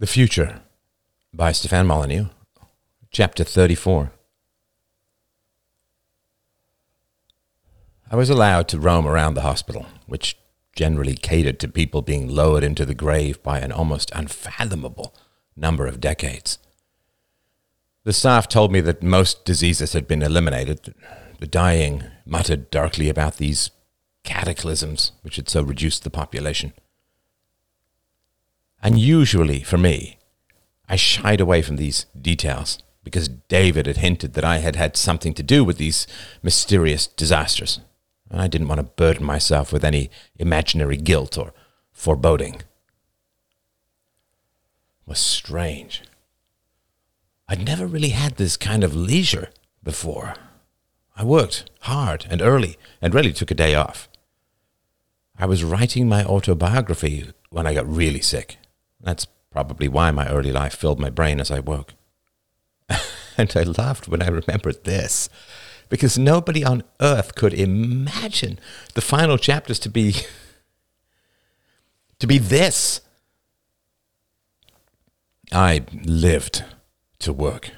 The Future by Stefan Molyneux, Chapter 34. I was allowed to roam around the hospital, which generally catered to people being lowered into the grave by an almost unfathomable number of decades. The staff told me that most diseases had been eliminated. The dying muttered darkly about these cataclysms which had so reduced the population. Unusually for me, I shied away from these details because David had hinted that I had had something to do with these mysterious disasters, and I didn't want to burden myself with any imaginary guilt or foreboding. It was strange. I'd never really had this kind of leisure before. I worked hard and early and rarely took a day off. I was writing my autobiography when I got really sick. That's probably why my early life filled my brain as I woke. and I laughed when I remembered this, because nobody on earth could imagine the final chapters to be to be this. I lived to work.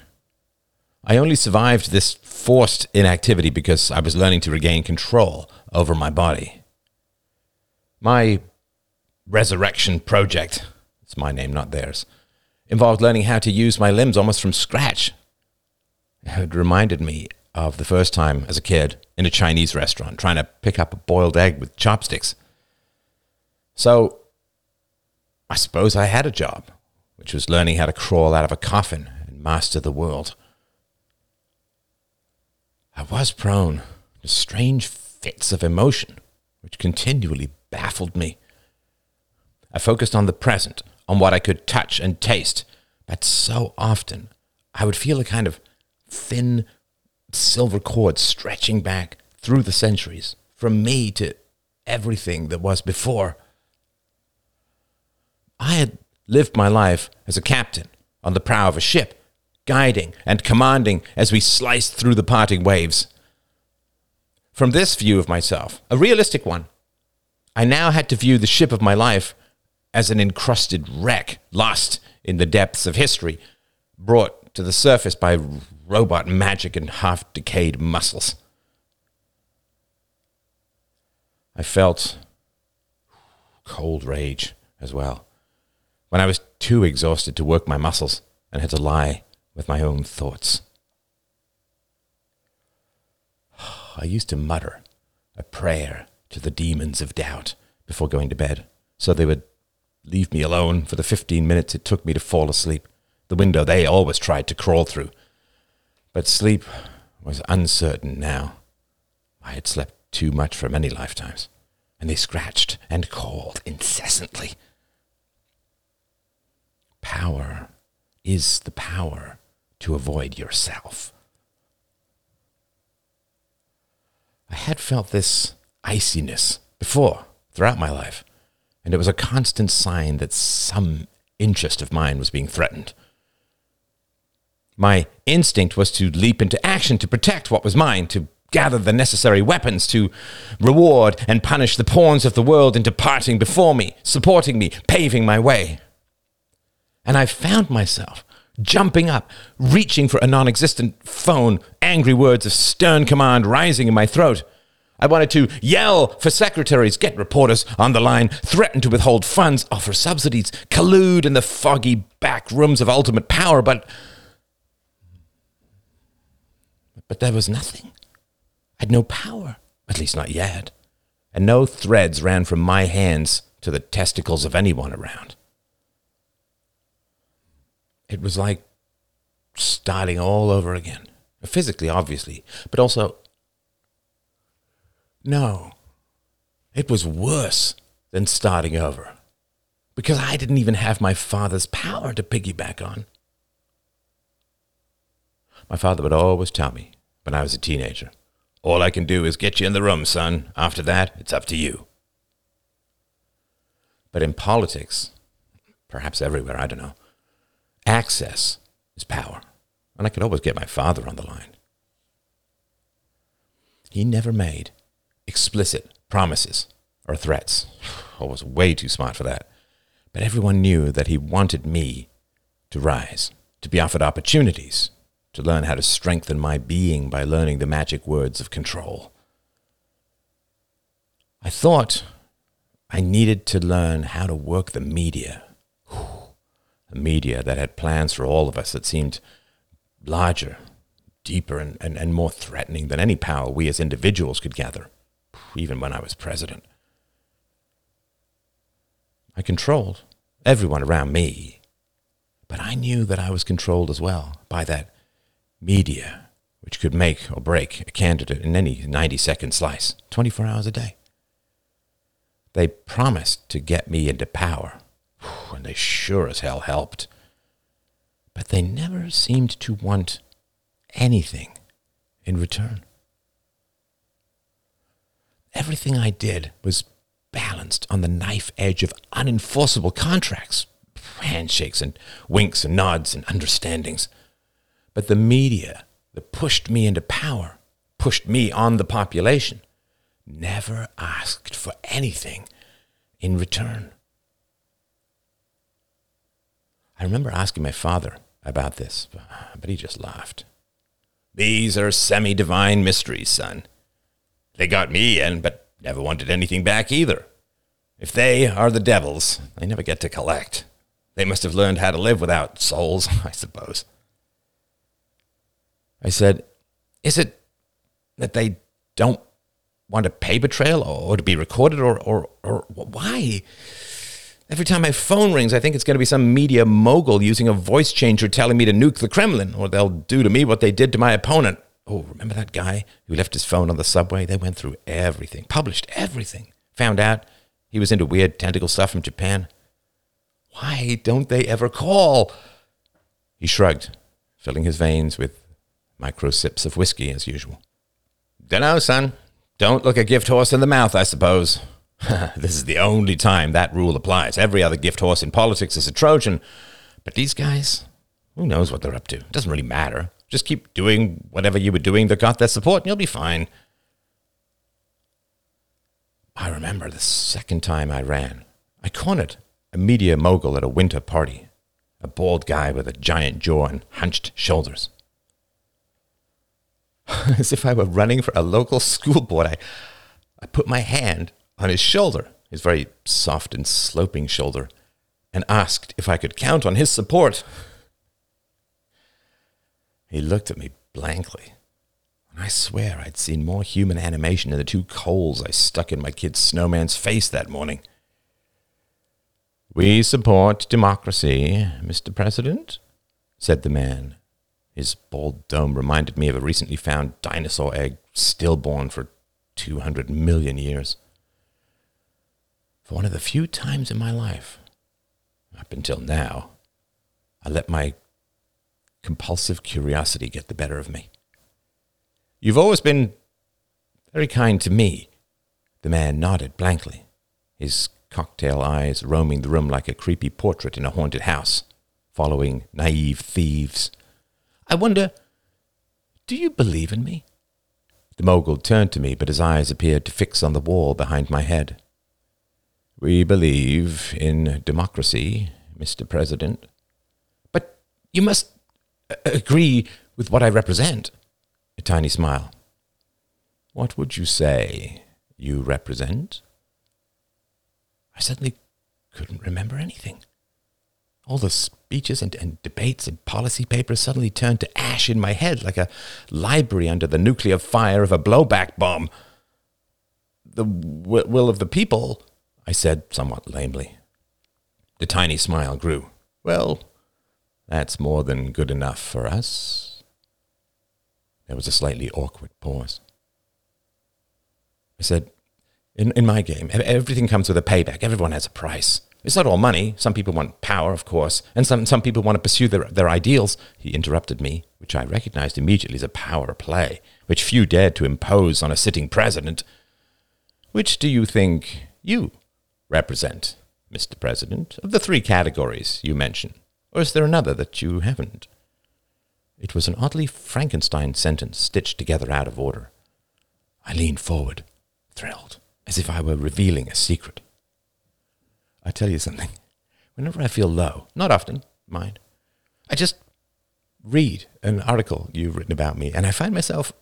I only survived this forced inactivity because I was learning to regain control over my body. My resurrection project it's my name, not theirs. Involved learning how to use my limbs almost from scratch. It reminded me of the first time as a kid in a Chinese restaurant trying to pick up a boiled egg with chopsticks. So I suppose I had a job, which was learning how to crawl out of a coffin and master the world. I was prone to strange fits of emotion, which continually baffled me. I focused on the present, on what I could touch and taste. But so often, I would feel a kind of thin silver cord stretching back through the centuries from me to everything that was before. I had lived my life as a captain on the prow of a ship, guiding and commanding as we sliced through the parting waves. From this view of myself, a realistic one, I now had to view the ship of my life as an encrusted wreck lost in the depths of history, brought to the surface by robot magic and half decayed muscles. I felt cold rage as well when I was too exhausted to work my muscles and had to lie with my own thoughts. I used to mutter a prayer to the demons of doubt before going to bed so they would leave me alone for the 15 minutes it took me to fall asleep, the window they always tried to crawl through. But sleep was uncertain now. I had slept too much for many lifetimes, and they scratched and called incessantly. Power is the power to avoid yourself. I had felt this iciness before throughout my life and it was a constant sign that some interest of mine was being threatened. My instinct was to leap into action to protect what was mine, to gather the necessary weapons, to reward and punish the pawns of the world into parting before me, supporting me, paving my way. And I found myself jumping up, reaching for a non existent phone, angry words of stern command rising in my throat. I wanted to yell for secretaries, get reporters on the line, threaten to withhold funds, offer subsidies, collude in the foggy back rooms of ultimate power, but. But there was nothing. I had no power, at least not yet, and no threads ran from my hands to the testicles of anyone around. It was like starting all over again, physically, obviously, but also no, it was worse than starting over because I didn't even have my father's power to piggyback on. My father would always tell me when I was a teenager all I can do is get you in the room, son. After that, it's up to you. But in politics, perhaps everywhere, I don't know, access is power. And I could always get my father on the line. He never made explicit promises or threats. I was way too smart for that. But everyone knew that he wanted me to rise, to be offered opportunities, to learn how to strengthen my being by learning the magic words of control. I thought I needed to learn how to work the media. A media that had plans for all of us that seemed larger, deeper, and, and, and more threatening than any power we as individuals could gather, even when I was president. I controlled everyone around me, but I knew that I was controlled as well by that media, which could make or break a candidate in any 90 second slice, 24 hours a day. They promised to get me into power, and they sure as hell helped. But they never seemed to want anything in return. Everything I did was balanced on the knife edge of unenforceable contracts, handshakes and winks and nods and understandings. But the media that pushed me into power, pushed me on the population, never asked for anything in return. I remember asking my father about this, but he just laughed. These are semi divine mysteries, son. They got me in, but never wanted anything back either. If they are the devils, they never get to collect. They must have learned how to live without souls, I suppose. I said, Is it that they don't want a paper trail or, to be recorded or, or, or why? Every time my phone rings, I think it's going to be some media mogul using a voice changer telling me to nuke the Kremlin, or they'll do to me what they did to my opponent. Oh, remember that guy who left his phone on the subway? They went through everything, published everything, found out he was into weird tentacle stuff from Japan. Why don't they ever call? He shrugged, filling his veins with micro sips of whiskey as usual. Dunno, son. Don't look a gift horse in the mouth, I suppose. this is the only time that rule applies. Every other gift horse in politics is a Trojan. But these guys, who knows what they're up to? It doesn't really matter. Just keep doing whatever you were doing that got their support, and you'll be fine. I remember the second time I ran. I cornered a media mogul at a winter party, a bald guy with a giant jaw and hunched shoulders. As if I were running for a local school board, I, I put my hand on his shoulder, his very soft and sloping shoulder, and asked if I could count on his support. He looked at me blankly, and I swear I'd seen more human animation in the two coals I stuck in my kid's snowman's face that morning. We support democracy, Mr. President, said the man. His bald dome reminded me of a recently found dinosaur egg stillborn for 200 million years. For one of the few times in my life, up until now, I let my compulsive curiosity get the better of me. You've always been very kind to me. The man nodded blankly, his cocktail eyes roaming the room like a creepy portrait in a haunted house, following naive thieves. I wonder, do you believe in me? The mogul turned to me, but his eyes appeared to fix on the wall behind my head. We believe in democracy, Mr. President. But you must agree with what I represent. A tiny smile. What would you say you represent? I suddenly couldn't remember anything. All the speeches and, and, debates and policy papers suddenly turned to ash in my head like a library under the nuclear fire of a blowback bomb. The w- will of the people, I said somewhat lamely. The tiny smile grew. Well, that's more than good enough for us. There was a slightly awkward pause. I said, in, in my game, everything comes with a payback. Everyone has a price. It's not all money. Some people want power, of course, and some, some people want to pursue their, their ideals. He interrupted me, which I recognized immediately as a power play, which few dared to impose on a sitting president. Which do you think you represent, Mr. President, of the three categories you mentioned? Or is there another that you haven't? It was an oddly Frankenstein sentence stitched together out of order. I leaned forward, thrilled, as if I were revealing a secret. I tell you something. Whenever I feel low, not often, mind, I just read an article you've written about me, and I find myself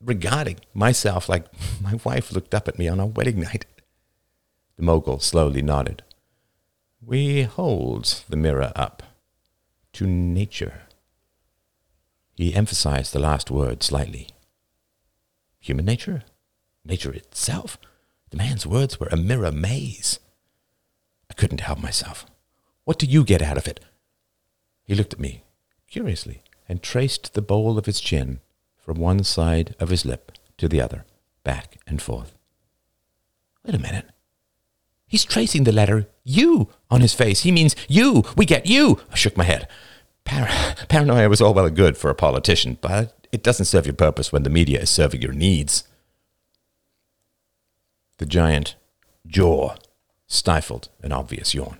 regarding myself like my wife looked up at me on our wedding night. The mogul slowly nodded. We hold the mirror up to nature. He emphasized the last word slightly. Human nature? Nature itself? The man's words were a mirror maze. I couldn't help myself. What do you get out of it? He looked at me curiously and traced the bowl of his chin from one side of his lip to the other, back and forth. Wait a minute. He's tracing the letter U on his face. He means you. We get you. I shook my head. Par- paranoia was all well and good for a politician, but it doesn't serve your purpose when the media is serving your needs. The giant jaw stifled an obvious yawn.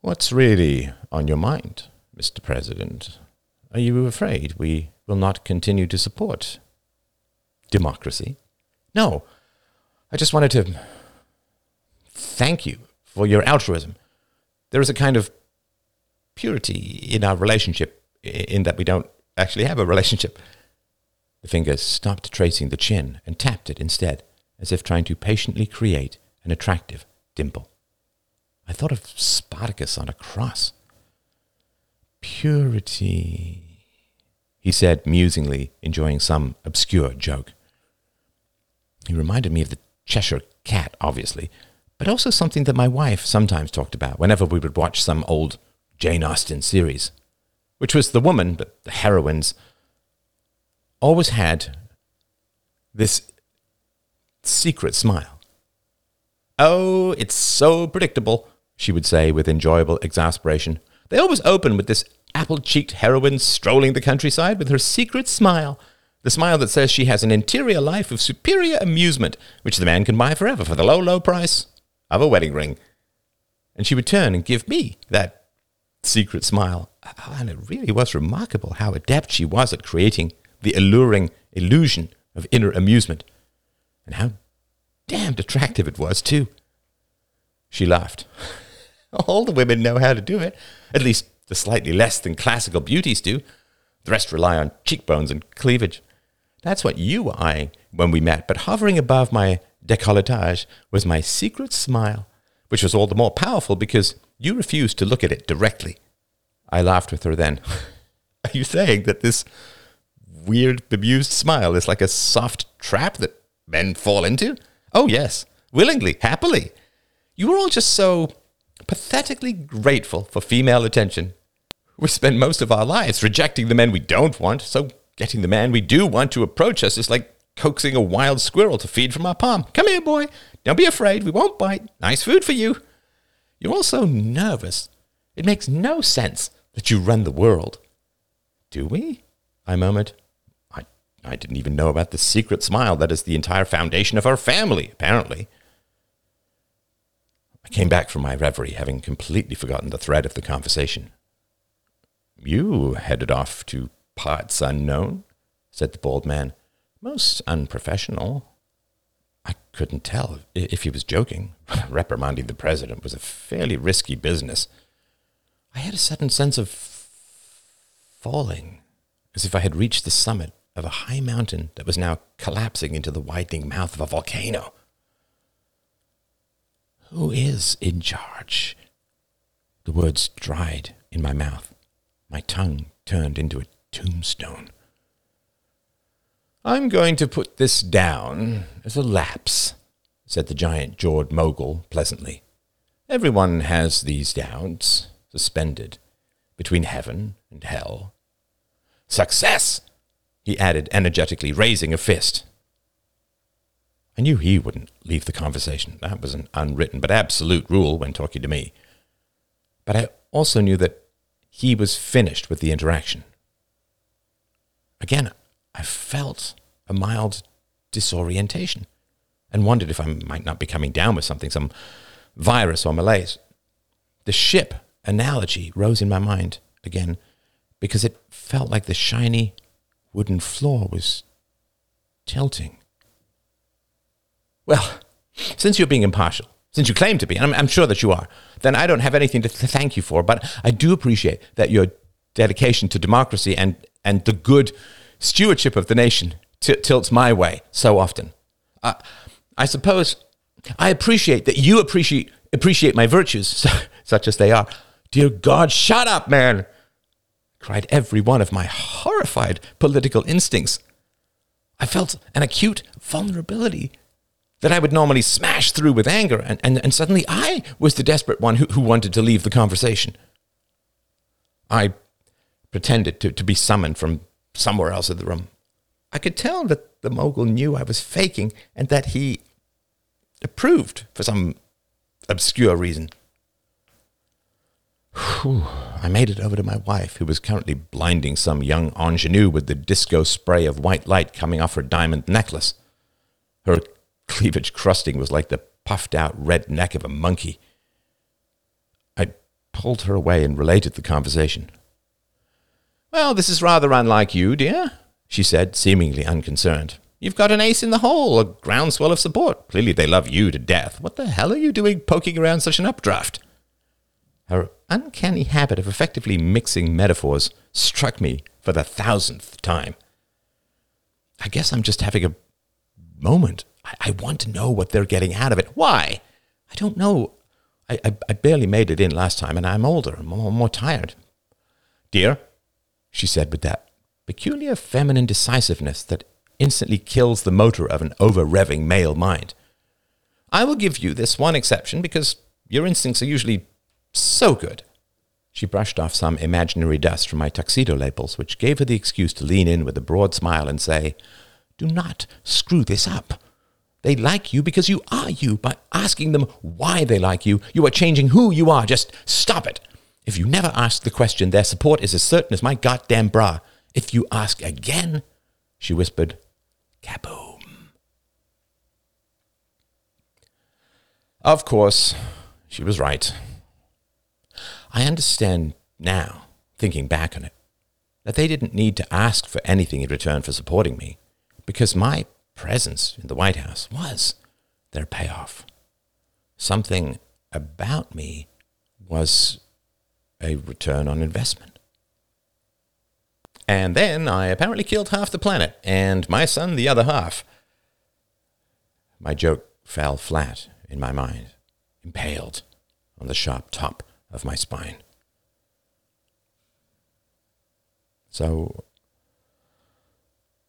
What's really on your mind, Mr. President? Are you afraid we will not continue to support democracy? No. I just wanted to thank you for your altruism. There is a kind of purity in our relationship in that we don't actually have a relationship. The fingers stopped tracing the chin and tapped it instead, as if trying to patiently create an attractive dimple. I thought of Spartacus on a cross. Purity, he said musingly, enjoying some obscure joke. He reminded me of the Cheshire cat, obviously, but also something that my wife sometimes talked about whenever we would watch some old Jane Austen series, which was the woman, but the heroines always had this secret smile. Oh, it's so predictable, she would say with enjoyable exasperation. They always open with this apple cheeked heroine strolling the countryside with her secret smile. The smile that says she has an interior life of superior amusement, which the man can buy forever for the low, low price of a wedding ring. And she would turn and give me that secret smile. Oh, and it really was remarkable how adept she was at creating the alluring illusion of inner amusement. And how damned attractive it was, too. She laughed. All the women know how to do it, at least the slightly less than classical beauties do. The rest rely on cheekbones and cleavage. That's what you were eyeing when we met, but hovering above my decolletage was my secret smile, which was all the more powerful because you refused to look at it directly. I laughed with her then. Are you saying that this weird, bemused smile is like a soft trap that men fall into? Oh, yes, willingly, happily. You were all just so pathetically grateful for female attention. We spend most of our lives rejecting the men we don't want, so getting the man we do want to approach us is like coaxing a wild squirrel to feed from our palm. Come here, boy. Don't be afraid. We won't bite. Nice food for you. You're all so nervous. It makes no sense that you run the world. Do we? I murmured. I, I didn't even know about the secret smile that is the entire foundation of our family, apparently. I came back from my reverie, having completely forgotten the thread of the conversation. You headed off to parts unknown, said the bald man. Most unprofessional. I couldn't tell if he was joking. Reprimanding the president was a fairly risky business. I had a sudden sense of falling, as if I had reached the summit of a high mountain that was now collapsing into the widening mouth of a volcano. Who is in charge? The words dried in my mouth. My tongue turned into a tombstone. I'm going to put this down as a lapse, said the giant jawed mogul pleasantly. Everyone has these doubts, suspended between heaven and hell. Success! he added energetically, raising a fist. I knew he wouldn't leave the conversation. That was an unwritten but absolute rule when talking to me. But I also knew that he was finished with the interaction. Again, I felt a mild disorientation and wondered if I might not be coming down with something, some virus or malaise. The ship analogy rose in my mind again because it felt like the shiny wooden floor was tilting. Well, since you're being impartial, since you claim to be, and I'm, I'm sure that you are, then I don't have anything to, to thank you for. But I do appreciate that your dedication to democracy and, and the good stewardship of the nation t- tilts my way so often. I suppose I appreciate that you appreciate appreciate my virtues, such as they are. Dear God, shut up, man! cried every one of my horrified political instincts. I felt an acute vulnerability that I would normally smash through with anger, and, and, and suddenly I was the desperate one who, who wanted to leave the conversation. I pretended to, to be summoned from somewhere else in the room. I could tell that the mogul knew I was faking and that he approved for some obscure reason. Whew. I made it over to my wife, who was currently blinding some young ingenue with the disco spray of white light coming off her diamond necklace. Her cleavage crusting was like the puffed out red neck of a monkey. I pulled her away and related the conversation. Well, this is rather unlike you, dear, she said, seemingly unconcerned. You've got an ace in the hole, a groundswell of support. Clearly they love you to death. What the hell are you doing poking around such an updraft? Her uncanny habit of effectively mixing metaphors struck me for the thousandth time. I guess I'm just having a moment. I, I want to know what they're getting out of it. Why? I don't know. I, I, I barely made it in last time, and I'm older, I'm more, more tired. Dear, she said with that peculiar feminine decisiveness that instantly kills the motor of an over revving male mind. I will give you this one exception because your instincts are usually so good. She brushed off some imaginary dust from my tuxedo labels, which gave her the excuse to lean in with a broad smile and say, Do not screw this up. They like you because you are you. By asking them why they like you, you are changing who you are. Just stop it. If you never ask the question, their support is as certain as my goddamn bra. If you ask again, she whispered, kaboom. Of course, she was right. I understand now, thinking back on it, that they didn't need to ask for anything in return for supporting me, because my presence in the White House was their payoff. Something about me was a return on investment. And then I apparently killed half the planet, and my son the other half. My joke fell flat in my mind, impaled on the sharp top of my spine. So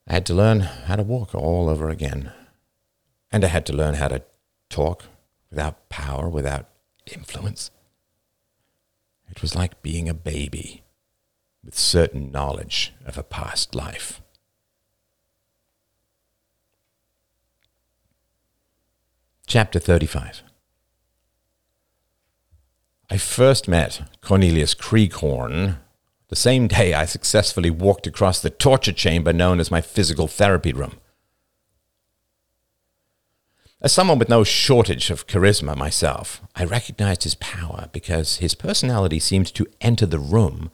I had to learn how to walk all over again. And I had to learn how to talk without power, without influence. It was like being a baby with certain knowledge of a past life. Chapter 35 I first met Cornelius Krieghorn the same day I successfully walked across the torture chamber known as my physical therapy room. As someone with no shortage of charisma myself, I recognized his power because his personality seemed to enter the room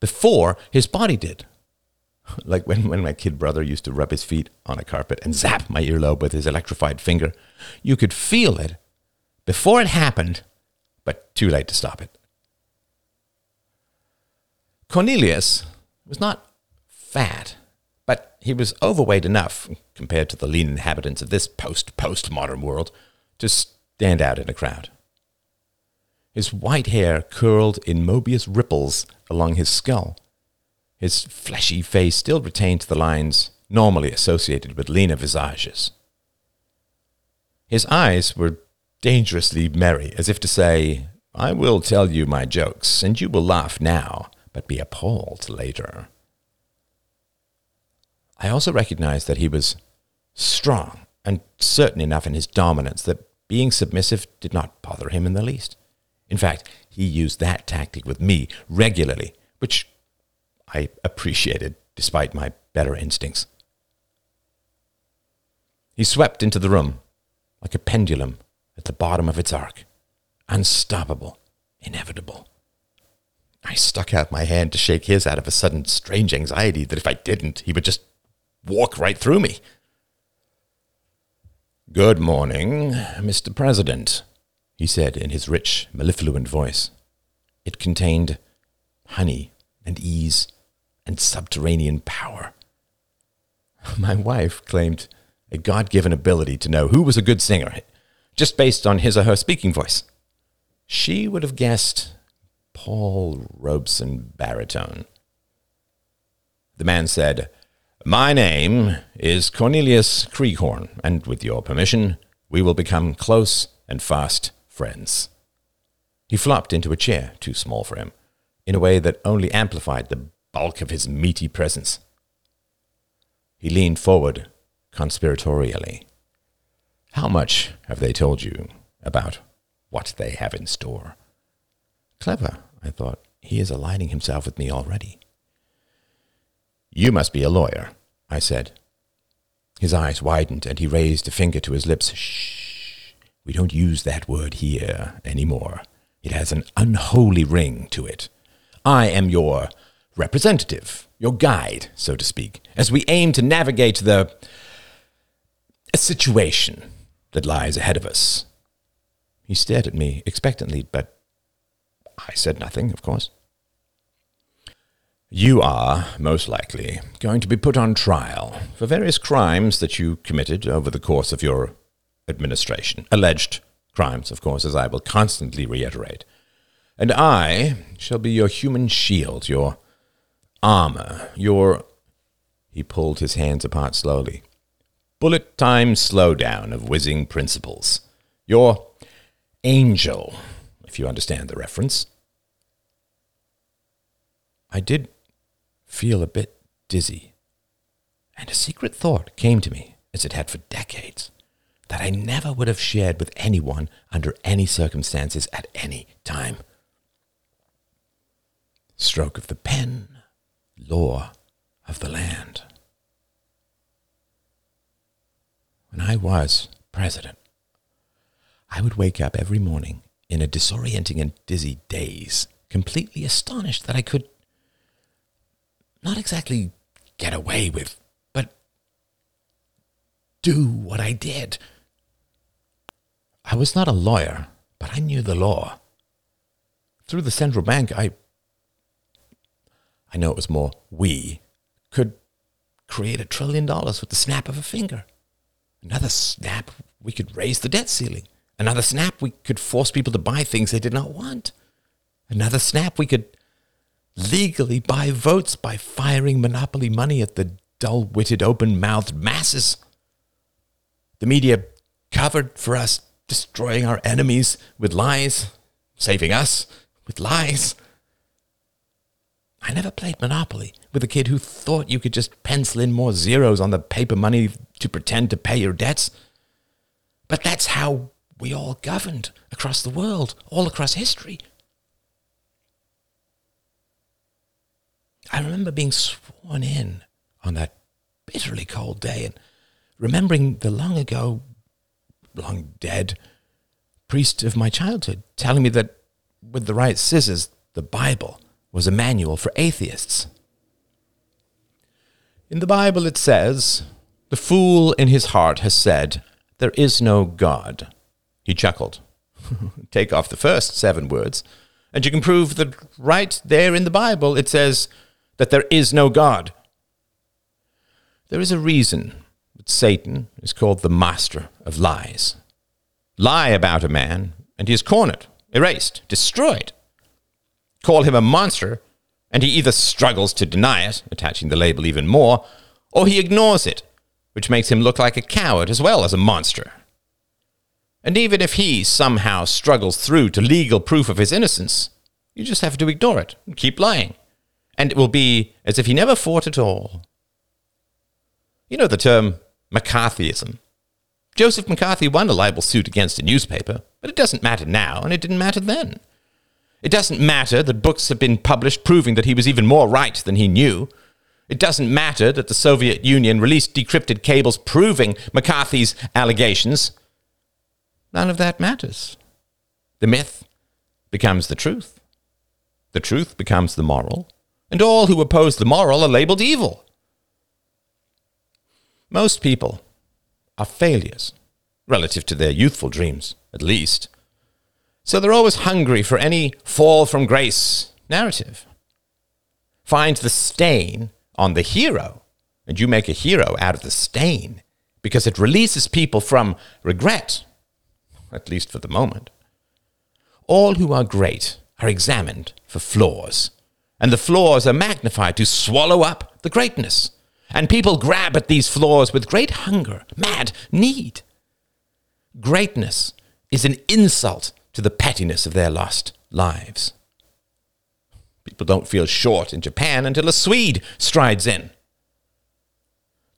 before his body did. Like when, when my kid brother used to rub his feet on a carpet and zap my earlobe with his electrified finger. You could feel it before it happened, but too late to stop it. Cornelius was not fat, he was overweight enough, compared to the lean inhabitants of this post postmodern world, to stand out in a crowd. His white hair curled in Mobius ripples along his skull. His fleshy face still retained the lines normally associated with leaner visages. His eyes were dangerously merry, as if to say, I will tell you my jokes, and you will laugh now, but be appalled later. I also recognized that he was strong and certain enough in his dominance that being submissive did not bother him in the least. In fact, he used that tactic with me regularly, which I appreciated despite my better instincts. He swept into the room like a pendulum at the bottom of its arc, unstoppable, inevitable. I stuck out my hand to shake his out of a sudden strange anxiety that if I didn't, he would just walk right through me. Good morning, Mr. President, he said in his rich, mellifluent voice. It contained honey and ease and subterranean power. My wife claimed a God given ability to know who was a good singer just based on his or her speaking voice. She would have guessed Paul Robeson baritone. The man said, My name is Cornelius Krieghorn, and with your permission, we will become close and fast friends. He flopped into a chair, too small for him, in a way that only amplified the bulk of his meaty presence. He leaned forward conspiratorially. How much have they told you about what they have in store? Clever, I thought. He is aligning himself with me already. You must be a lawyer, I said. His eyes widened and he raised a finger to his lips. Shh. We don't use that word here anymore. It has an unholy ring to it. I am your representative, your guide, so to speak, as we aim to navigate the situation that lies ahead of us. He stared at me expectantly, but I said nothing, of course. You are, most likely, going to be put on trial for various crimes that you committed over the course of your administration. Alleged crimes, of course, as I will constantly reiterate. And I shall be your human shield, your armor, your. He pulled his hands apart slowly. Bullet time slowdown of whizzing principles. Your angel, if you understand the reference. I did feel a bit dizzy, and a secret thought came to me, as it had for decades that I never would have shared with anyone under any circumstances at any time. Stroke of the pen, law of the land. When I was president, I would wake up every morning in a disorienting and dizzy daze, completely astonished that I could not exactly get away with, but do what I did. I was not a lawyer, but I knew the law. Through the central bank, I. I know it was more we could create a trillion dollars with the snap of a finger. Another snap, we could raise the debt ceiling. Another snap, we could force people to buy things they did not want. Another snap, we could legally buy votes by firing monopoly money at the dull witted, open mouthed masses. The media covered for us destroying our enemies with lies, saving us with lies. I never played Monopoly with a kid who thought you could just pencil in more zeros on the paper money to pretend to pay your debts. But that's how we all governed across the world, all across history. I remember being sworn in on that bitterly cold day and remembering the long ago long dead priest of my childhood telling me that with the right scissors, the Bible was a manual for atheists. In the Bible, it says, The fool in his heart has said, There is no God. He chuckled. Take off the first seven words, and you can prove that right there in the Bible it says that there is no God. There is a reason that Satan is called the master of lies. Lie about a man, and he is cornered, erased, destroyed. Call him a monster, and he either struggles to deny it, attaching the label even more, or he ignores it, which makes him look like a coward as well as a monster. And even if he somehow struggles through to legal proof of his innocence, you just have to ignore it and keep lying. And it will be as if he never fought at all. You know the term McCarthyism. Joseph McCarthy won a libel suit against a newspaper, but it doesn't matter now, and it didn't matter then. It doesn't matter that books have been published proving that he was even more right than he knew. It doesn't matter that the Soviet Union released decrypted cables proving McCarthy's allegations. None of that matters. The myth becomes the truth. The truth becomes the moral. And all who oppose the moral are labeled evil. Most people are failures, relative to their youthful dreams, at least. So they're always hungry for any fall from grace narrative. Find the stain on the hero, and you make a hero out of the stain because it releases people from regret, at least for the moment. All who are great are examined for flaws, and the flaws are magnified to swallow up the greatness. And people grab at these flaws with great hunger, mad need. Greatness is an insult to the pettiness of their lost lives. People don't feel short in Japan until a Swede strides in.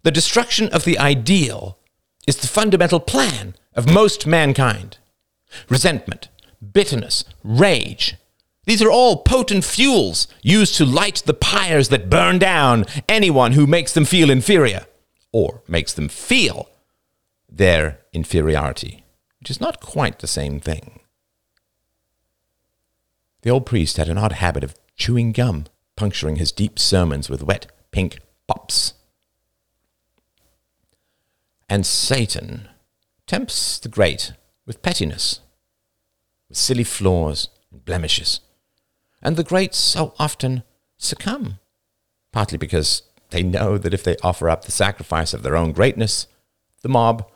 The destruction of the ideal is the fundamental plan of most mankind. Resentment, bitterness, rage. These are all potent fuels used to light the pyres that burn down anyone who makes them feel inferior or makes them feel their inferiority, which is not quite the same thing. The old priest had an odd habit of chewing gum, puncturing his deep sermons with wet pink pops. And Satan tempts the great with pettiness, with silly flaws and blemishes. And the great so often succumb, partly because they know that if they offer up the sacrifice of their own greatness, the mob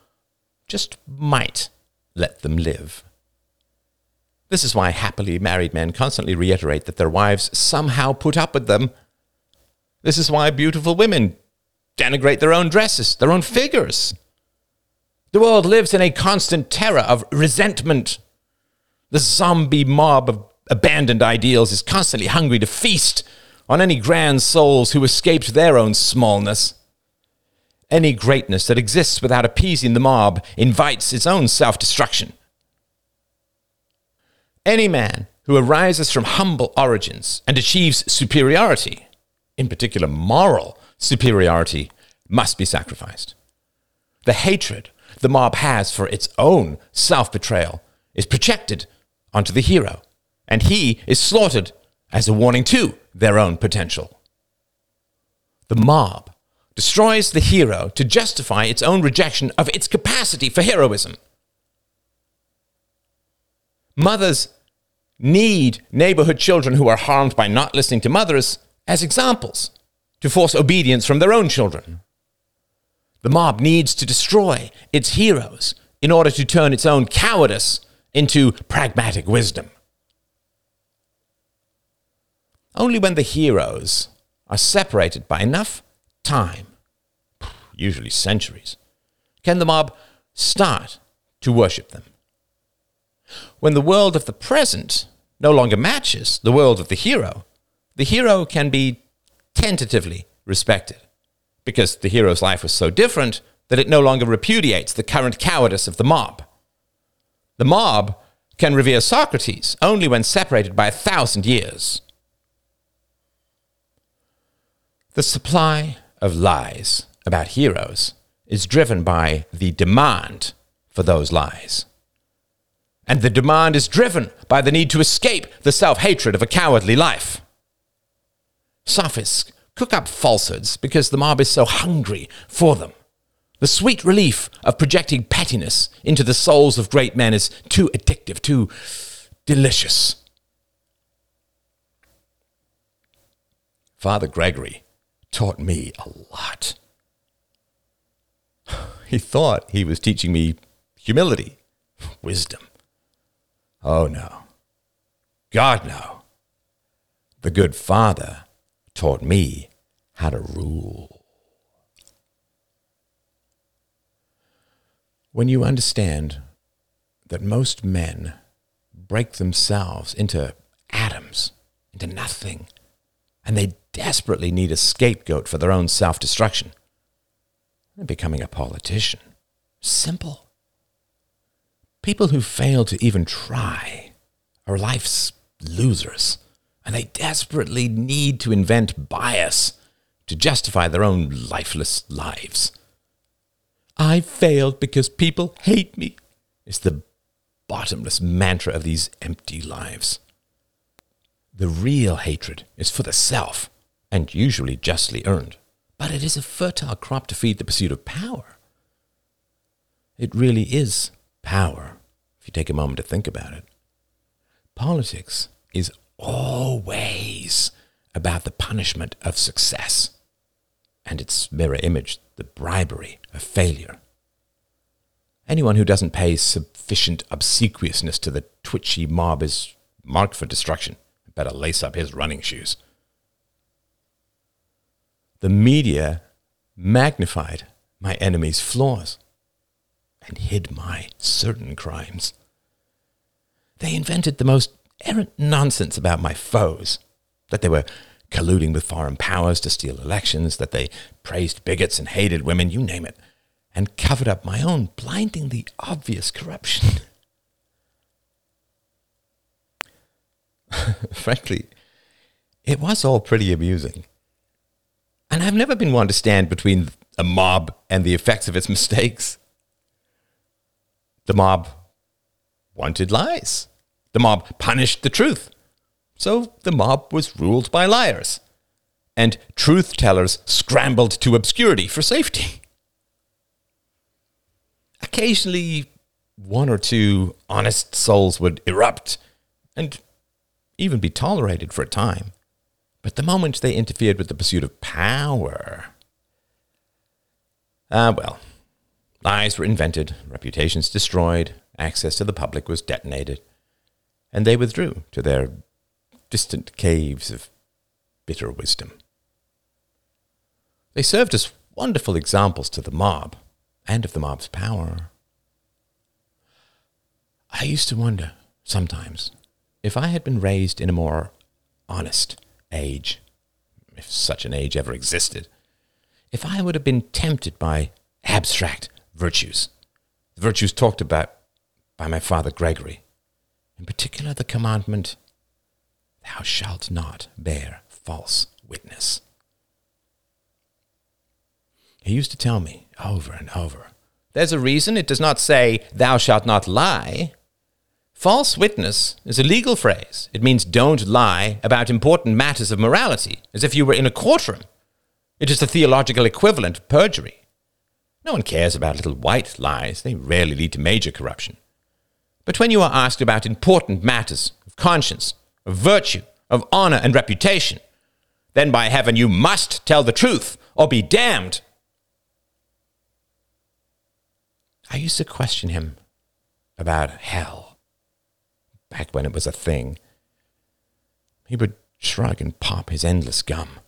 just might let them live. This is why happily married men constantly reiterate that their wives somehow put up with them. This is why beautiful women denigrate their own dresses, their own figures. The world lives in a constant terror of resentment. The zombie mob of abandoned ideals is constantly hungry to feast on any grand souls who escaped their own smallness. Any greatness that exists without appeasing the mob invites its own self destruction. Any man who arises from humble origins and achieves superiority, in particular moral superiority, must be sacrificed. The hatred the mob has for its own self betrayal is projected onto the hero, and he is slaughtered as a warning to their own potential. The mob destroys the hero to justify its own rejection of its capacity for heroism. Mothers need neighborhood children who are harmed by not listening to mothers as examples to force obedience from their own children. The mob needs to destroy its heroes in order to turn its own cowardice into pragmatic wisdom. Only when the heroes are separated by enough time, usually centuries, can the mob start to worship them. When the world of the present no longer matches the world of the hero, the hero can be tentatively respected because the hero's life was so different that it no longer repudiates the current cowardice of the mob. The mob can revere Socrates only when separated by a thousand years. The supply of lies about heroes is driven by the demand for those lies. And the demand is driven by the need to escape the self hatred of a cowardly life. Sophists cook up falsehoods because the mob is so hungry for them. The sweet relief of projecting pettiness into the souls of great men is too addictive, too delicious. Father Gregory taught me a lot. He thought he was teaching me humility, wisdom. Oh no. God, no. The good Father taught me how to rule. When you understand that most men break themselves into atoms, into nothing, and they desperately need a scapegoat for their own self destruction, becoming a politician. Simple. People who fail to even try are life's losers and they desperately need to invent bias to justify their own lifeless lives. I failed because people hate me, is the bottomless mantra of these empty lives. The real hatred is for the self, and usually justly earned, but it is a fertile crop to feed the pursuit of power. It really is power, if you take a moment to think about it. Politics is always about the punishment of success and its mirror image, the bribery of failure. Anyone who doesn't pay sufficient obsequiousness to the twitchy mob is marked for destruction. Better lace up his running shoes. The media magnified my enemy's flaws and hid my certain crimes. They invented the most errant nonsense about my foes that they were colluding with foreign powers to steal elections, that they praised bigots and hated women, you name it, and covered up my own blindingly obvious corruption. Frankly, it was all pretty amusing. And I've never been one to stand between a mob and the effects of its mistakes. The mob wanted lies. The mob punished the truth. So the mob was ruled by liars. And truth tellers scrambled to obscurity for safety. Occasionally, one or two honest souls would erupt and even be tolerated for a time. But the moment they interfered with the pursuit of power, ah, uh, well, lies were invented, reputations destroyed, access to the public was detonated, and they withdrew to their distant caves of bitter wisdom. They served as wonderful examples to the mob and of the mob's power. I used to wonder sometimes if I had been raised in a more honest age, if such an age ever existed, if I would have been tempted by abstract virtues, the virtues talked about by my father Gregory, in particular the commandment, Thou shalt not bear false witness. He used to tell me over and over, There's a reason it does not say, Thou shalt not lie. False witness is a legal phrase. It means don't lie about important matters of morality, as if you were in a courtroom. It is the theological equivalent of perjury. No one cares about little white lies, they rarely lead to major corruption. But when you are asked about important matters of conscience, of virtue, of honor and reputation, then by heaven you must tell the truth or be damned. I used to question him about hell back when it was a thing. He would shrug and pop his endless gum.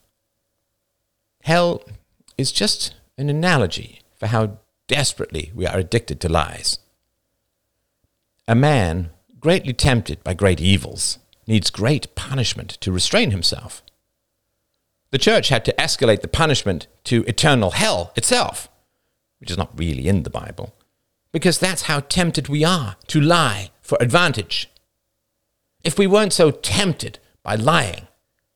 Hell is just an analogy for how desperately we are addicted to lies. A man greatly tempted by great evils needs great punishment to restrain himself. The church had to escalate the punishment to eternal hell itself, which is not really in the Bible, because that's how tempted we are to lie for advantage. If we weren't so tempted by lying,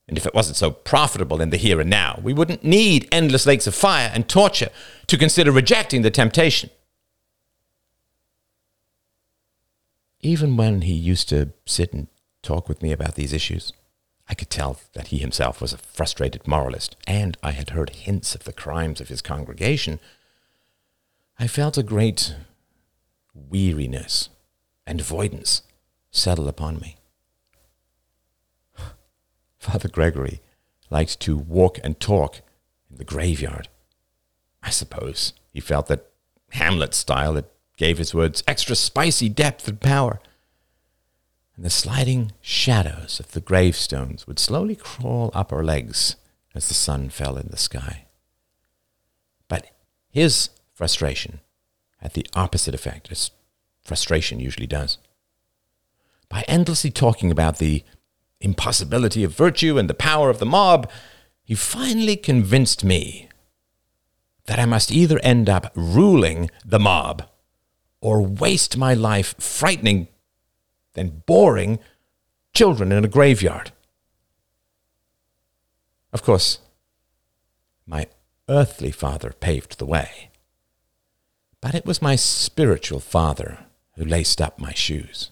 and if it wasn't so profitable in the here and now, we wouldn't need endless lakes of fire and torture to consider rejecting the temptation. Even when he used to sit and talk with me about these issues, I could tell that he himself was a frustrated moralist, and I had heard hints of the crimes of his congregation. I felt a great weariness and avoidance settle upon me. Father Gregory liked to walk and talk in the graveyard. I suppose he felt that Hamlet style that gave his words extra spicy depth and power. And the sliding shadows of the gravestones would slowly crawl up our legs as the sun fell in the sky. But his frustration had the opposite effect, as frustration usually does. By endlessly talking about the impossibility of virtue and the power of the mob, he finally convinced me that I must either end up ruling the mob or waste my life frightening and boring children in a graveyard. Of course, my earthly father paved the way, but it was my spiritual father who laced up my shoes.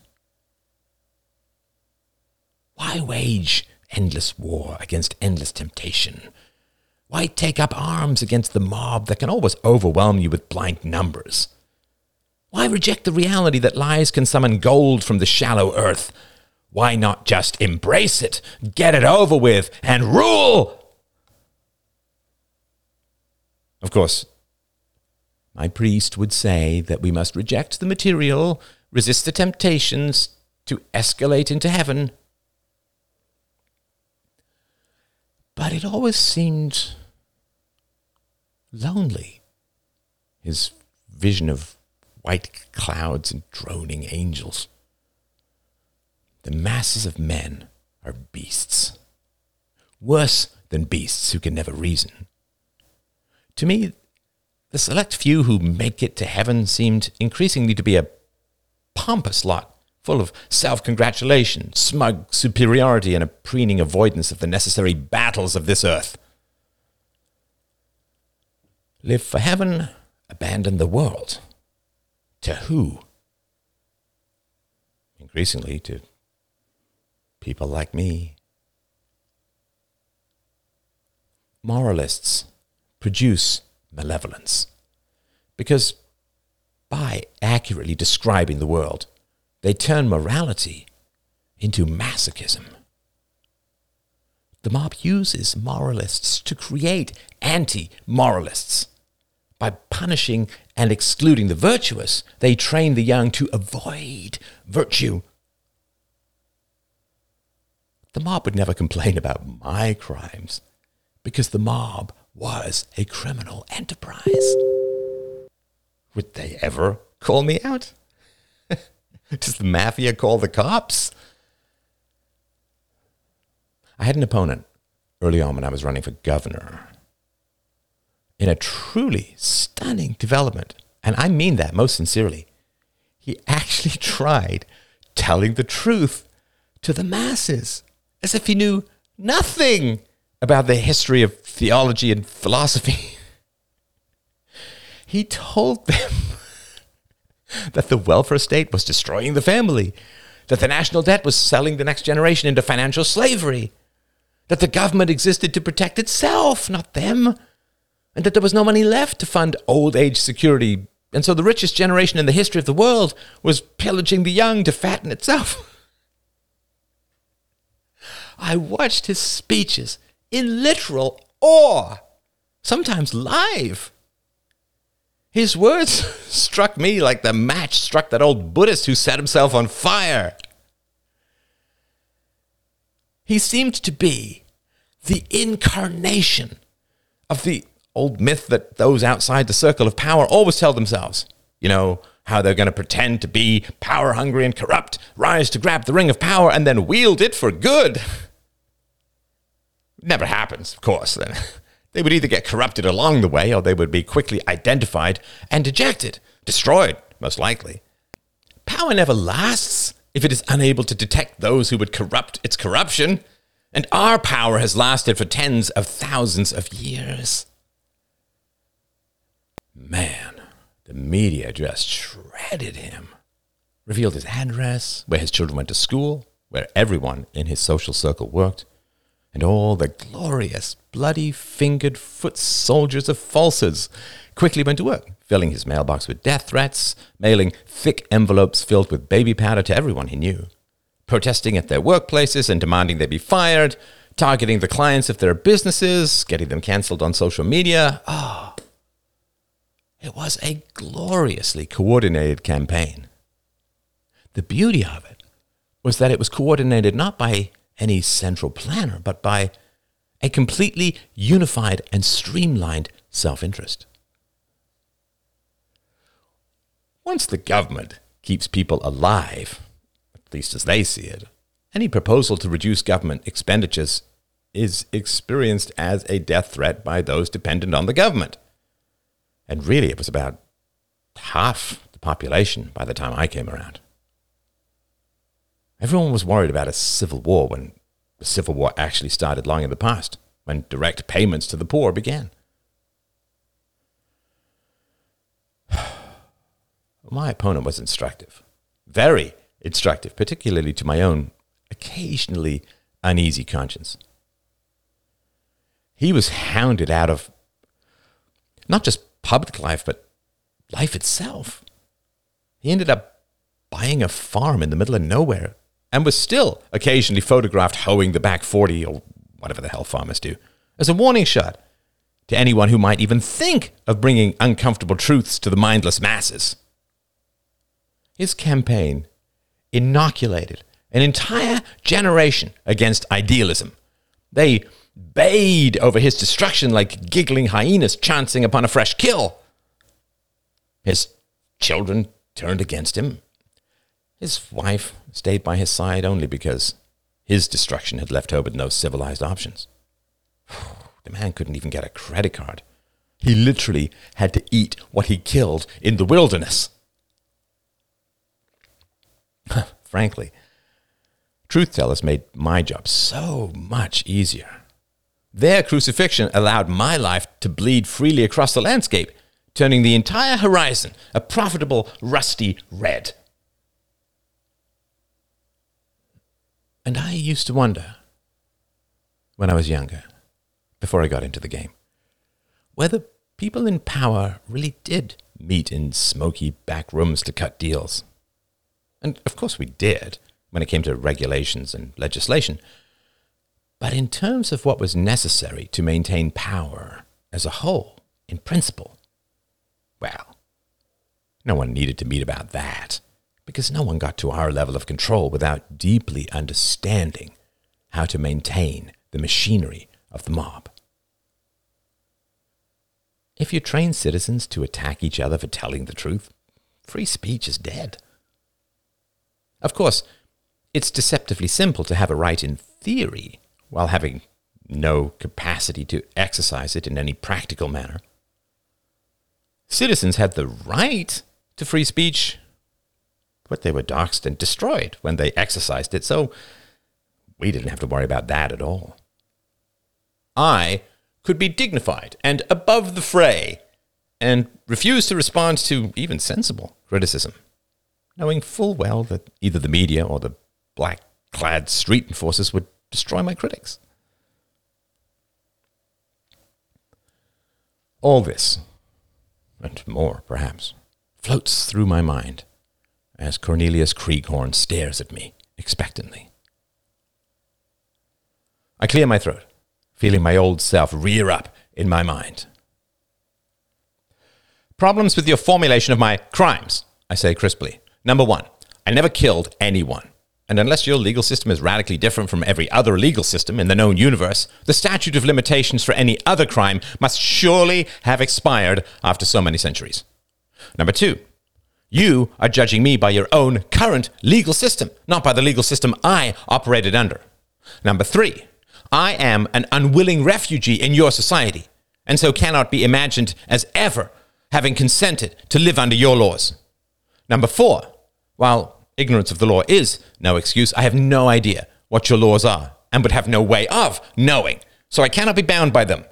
Why wage endless war against endless temptation? Why take up arms against the mob that can always overwhelm you with blind numbers? Why reject the reality that lies can summon gold from the shallow earth? Why not just embrace it, get it over with, and rule? Of course, my priest would say that we must reject the material, resist the temptations to escalate into heaven. But it always seemed lonely. His vision of white clouds and droning angels. The masses of men are beasts. Worse than beasts who can never reason. To me, the select few who make it to heaven seemed increasingly to be a pompous lot, full of self congratulation, smug superiority, and a preening avoidance of the necessary battles of this earth. Live for heaven, abandon the world. To who? Increasingly to people like me. Moralists produce malevolence because by accurately describing the world, they turn morality into masochism. The mob uses moralists to create anti moralists. By punishing and excluding the virtuous, they train the young to avoid virtue. The mob would never complain about my crimes because the mob was a criminal enterprise. Would they ever call me out? Does the mafia call the cops? I had an opponent early on when I was running for governor in a truly stunning development. And I mean that most sincerely. He actually tried telling the truth to the masses as if he knew nothing about the history of theology and philosophy. he told them that the welfare state was destroying the family, that the national debt was selling the next generation into financial slavery, that the government existed to protect itself, not them, and that there was no money left to fund old age security. And so the richest generation in the history of the world was pillaging the young to fatten itself. I watched his speeches in literal awe, sometimes live. His words struck me like the match struck that old Buddhist who set himself on fire. He seemed to be the incarnation of the old myth that those outside the circle of power always tell themselves. You know, how they're going to pretend to be power hungry and corrupt, rise to grab the ring of power, and then wield it for good. Never happens, of course. Then they would either get corrupted along the way or they would be quickly identified and ejected, destroyed, most likely. Power never lasts if it is unable to detect those who would corrupt its corruption. And our power has lasted for tens of thousands of years. Man, the media just shredded him. Revealed his address, where his children went to school, where everyone in his social circle worked, and all the glorious, bloody fingered foot soldiers of falsehoods quickly went to work, filling his mailbox with death threats, mailing thick envelopes filled with baby powder to everyone he knew, protesting at their workplaces and demanding they be fired, targeting the clients of their businesses, getting them cancelled on social media. Ah, oh, it was a gloriously coordinated campaign. The beauty of it was that it was coordinated not by any central planner, but by a completely unified and streamlined self interest. Once the government keeps people alive, at least as they see it, any proposal to reduce government expenditures is experienced as a death threat by those dependent on the government. And really, it was about half the population by the time I came around. Everyone was worried about a civil war when the civil war actually started long in the past, when direct payments to the poor began. My opponent was instructive, very instructive, particularly to my own occasionally uneasy conscience. He was hounded out of not just public life, but life itself. He ended up buying a farm in the middle of nowhere and was still occasionally photographed hoeing the back 40 or whatever the hell farmers do as a warning shot to anyone who might even think of bringing uncomfortable truths to the mindless masses. His campaign inoculated an entire generation against idealism. They bayed over his destruction like giggling hyenas chancing upon a fresh kill. His children turned against him. His wife stayed by his side only because his destruction had left her with no civilized options. The man couldn't even get a credit card. He literally had to eat what he killed in the wilderness. Frankly, truth tellers made my job so much easier. Their crucifixion allowed my life to bleed freely across the landscape, turning the entire horizon a profitable, rusty red. And I used to wonder, when I was younger, before I got into the game, whether people in power really did meet in smoky back rooms to cut deals. And of course we did when it came to regulations and legislation. But in terms of what was necessary to maintain power as a whole, in principle, well, no one needed to meet about that because no one got to our level of control without deeply understanding how to maintain the machinery of the mob. If you train citizens to attack each other for telling the truth, free speech is dead. Of course, it's deceptively simple to have a right in theory while having no capacity to exercise it in any practical manner. Citizens had the right to free speech, but they were doxxed and destroyed when they exercised it, so we didn't have to worry about that at all. I could be dignified and above the fray and refuse to respond to even sensible criticism, knowing full well that either the media or the black clad street enforcers would destroy my critics. All this, and more perhaps, floats through my mind as Cornelius Krieghorn stares at me expectantly. I clear my throat, feeling my old self rear up in my mind. Problems with your formulation of my crimes, I say crisply. Number one, I never killed anyone. And unless your legal system is radically different from every other legal system in the known universe, the statute of limitations for any other crime must surely have expired after so many centuries. Number two, you are judging me by your own current legal system, not by the legal system I operated under. Number three, I am an unwilling refugee in your society, and so cannot be imagined as ever having consented to live under your laws. Number four, while ignorance of the law is no excuse. I have no idea what your laws are and would have no way of knowing, so I cannot be bound by them.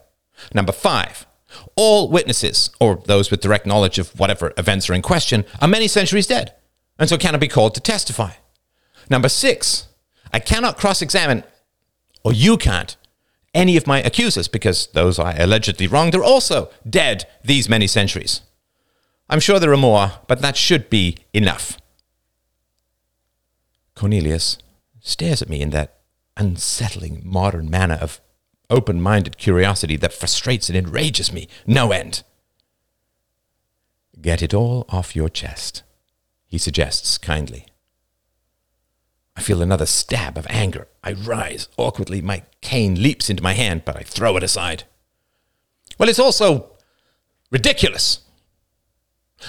Number five, all witnesses, or those with direct knowledge of whatever events are in question, are many centuries dead, and so cannot be called to testify. Number six, I cannot cross examine, or you can't, any of my accusers because those I allegedly wronged are also dead these many centuries. I'm sure there are more, but that should be enough. Cornelius stares at me in that unsettling modern manner of open minded curiosity that frustrates and enrages me no end. Get it all off your chest, he suggests kindly. I feel another stab of anger. I rise awkwardly. My cane leaps into my hand, but I throw it aside. Well, it's also ridiculous.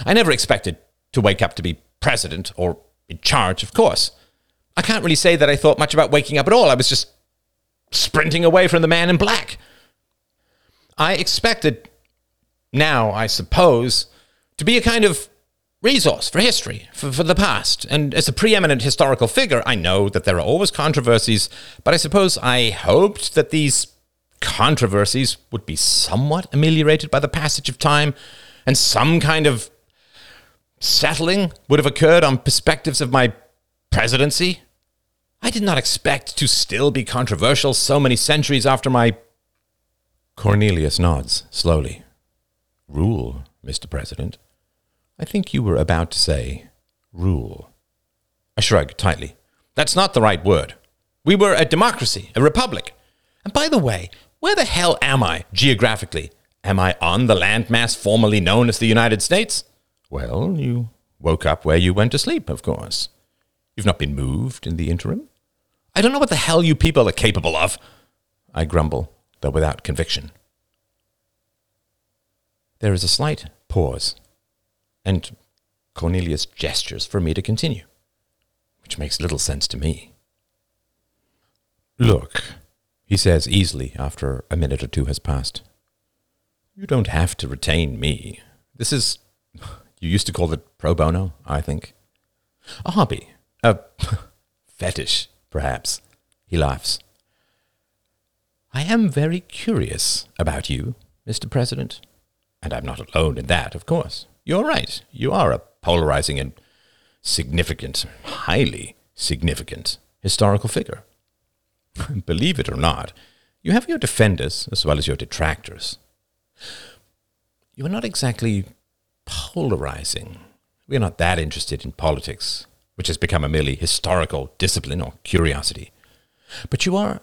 I never expected to wake up to be president or in charge, of course. I can't really say that I thought much about waking up at all. I was just sprinting away from the man in black. I expected, now I suppose, to be a kind of resource for history, for, for the past. And as a preeminent historical figure, I know that there are always controversies, but I suppose I hoped that these controversies would be somewhat ameliorated by the passage of time and some kind of settling would have occurred on perspectives of my presidency. I did not expect to still be controversial so many centuries after my. Cornelius nods slowly. Rule, Mr. President. I think you were about to say rule. I shrug tightly. That's not the right word. We were a democracy, a republic. And by the way, where the hell am I geographically? Am I on the landmass formerly known as the United States? Well, you woke up where you went to sleep, of course. You've not been moved in the interim. I don't know what the hell you people are capable of. I grumble, though without conviction. There is a slight pause, and Cornelius gestures for me to continue, which makes little sense to me. Look, he says easily after a minute or two has passed. You don't have to retain me. This is, you used to call it pro bono, I think. A hobby. A fetish, perhaps. He laughs. I am very curious about you, Mr. President. And I'm not alone in that, of course. You're right. You are a polarizing and significant, highly significant historical figure. Believe it or not, you have your defenders as well as your detractors. You are not exactly polarizing. We are not that interested in politics, which has become a merely historical discipline or curiosity. But you are.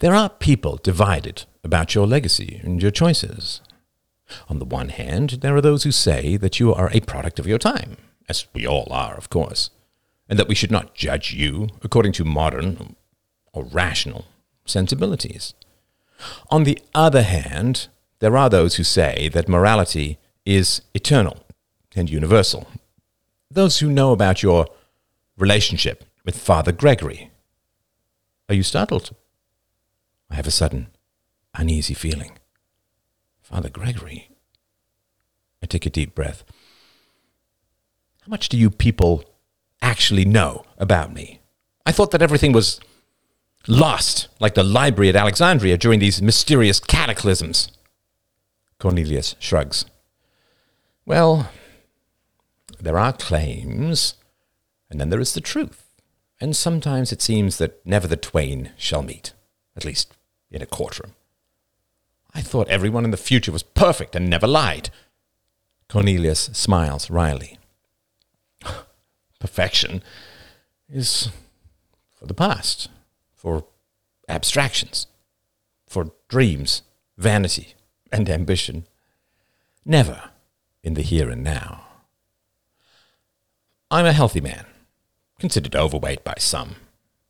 There are people divided about your legacy and your choices. On the one hand, there are those who say that you are a product of your time, as we all are, of course, and that we should not judge you according to modern or rational sensibilities. On the other hand, there are those who say that morality is eternal and universal. Those who know about your relationship with Father Gregory. Are you startled? I have a sudden, uneasy feeling. Father Gregory. I take a deep breath. How much do you people actually know about me? I thought that everything was lost, like the library at Alexandria during these mysterious cataclysms. Cornelius shrugs. Well, there are claims, and then there is the truth. And sometimes it seems that never the twain shall meet, at least in a courtroom. I thought everyone in the future was perfect and never lied. Cornelius smiles wryly. Perfection is for the past for abstractions, for dreams, vanity, and ambition, never in the here and now. I'm a healthy man, considered overweight by some,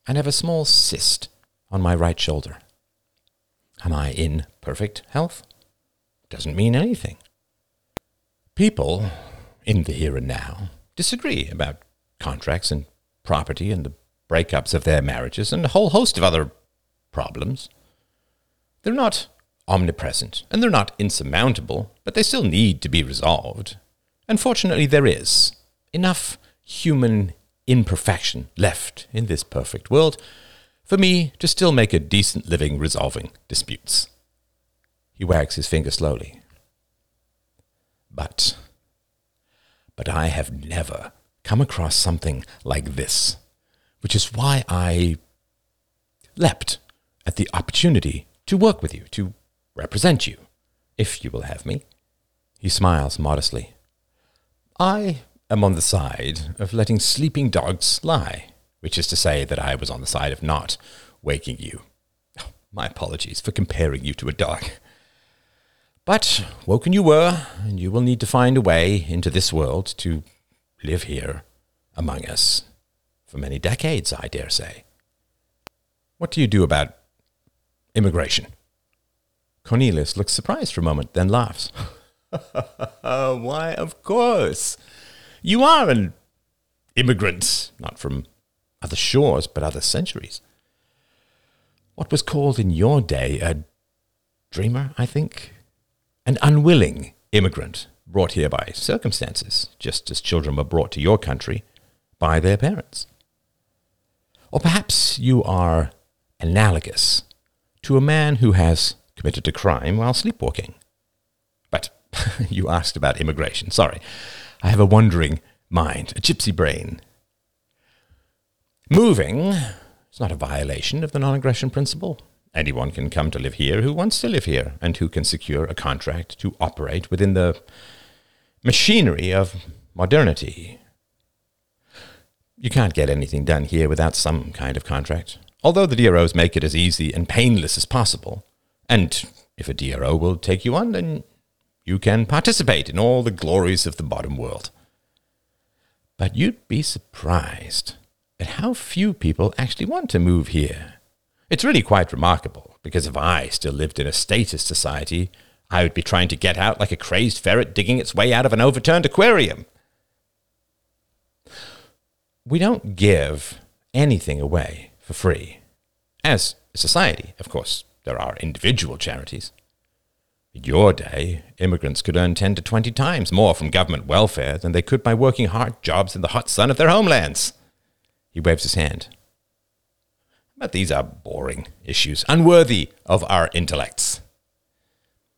and have a small cyst on my right shoulder. Am I in perfect health? Doesn't mean anything. People in the here and now disagree about contracts and property and the breakups of their marriages, and a whole host of other problems. They're not omnipresent and they're not insurmountable, but they still need to be resolved. Unfortunately, there is enough human imperfection left in this perfect world for me to still make a decent living resolving disputes. He wags his finger slowly. But, but I have never come across something like this which is why I leapt at the opportunity to work with you, to represent you, if you will have me. He smiles modestly. I am on the side of letting sleeping dogs lie, which is to say that I was on the side of not waking you. My apologies for comparing you to a dog. But woken you were, and you will need to find a way into this world to live here among us for many decades, I dare say. What do you do about immigration? Cornelius looks surprised for a moment, then laughs. Why, of course. You are an immigrant, not from other shores, but other centuries. What was called in your day a dreamer, I think? An unwilling immigrant brought here by circumstances, just as children were brought to your country by their parents. Or perhaps you are analogous to a man who has committed a crime while sleepwalking. But you asked about immigration. Sorry. I have a wandering mind, a gypsy brain. Moving is not a violation of the non aggression principle. Anyone can come to live here who wants to live here and who can secure a contract to operate within the machinery of modernity. You can't get anything done here without some kind of contract. Although the DROs make it as easy and painless as possible. And if a DRO will take you on, then you can participate in all the glories of the modern world. But you'd be surprised at how few people actually want to move here. It's really quite remarkable, because if I still lived in a statist society, I would be trying to get out like a crazed ferret digging its way out of an overturned aquarium. We don't give anything away for free. As a society, of course, there are individual charities. In your day, immigrants could earn 10 to 20 times more from government welfare than they could by working hard jobs in the hot sun of their homelands. He waves his hand. But these are boring issues, unworthy of our intellects.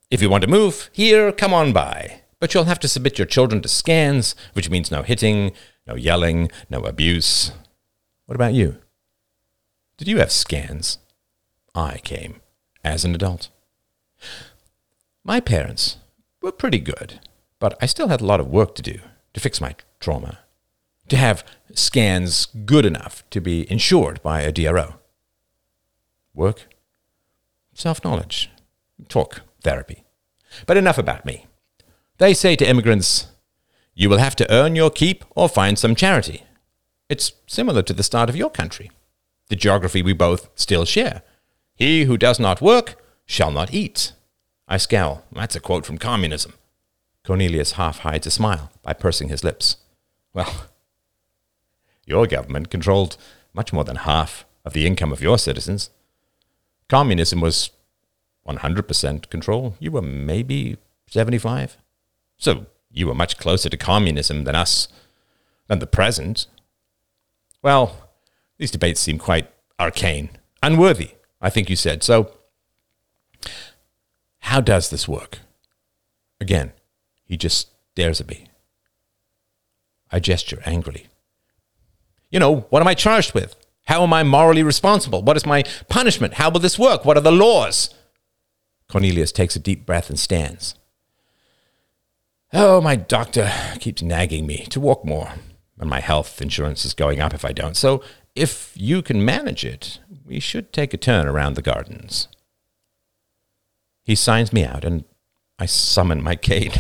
If you want to move here, come on by. But you'll have to submit your children to scans, which means no hitting, no yelling, no abuse. What about you? Did you have scans? I came as an adult. My parents were pretty good, but I still had a lot of work to do to fix my trauma, to have scans good enough to be insured by a DRO. Work, self knowledge, talk, therapy. But enough about me. They say to immigrants, you will have to earn your keep or find some charity. It's similar to the start of your country, the geography we both still share. He who does not work shall not eat. I scowl. That's a quote from communism. Cornelius half hides a smile by pursing his lips. Well, your government controlled much more than half of the income of your citizens. Communism was 100% control. You were maybe 75. So you were much closer to communism than us, than the present. Well, these debates seem quite arcane, unworthy, I think you said. So, how does this work? Again, he just stares at me. I gesture angrily. You know, what am I charged with? How am I morally responsible? What is my punishment? How will this work? What are the laws? Cornelius takes a deep breath and stands. Oh, my doctor keeps nagging me to walk more, and my health insurance is going up if I don't. So, if you can manage it, we should take a turn around the gardens. He signs me out, and I summon my cane.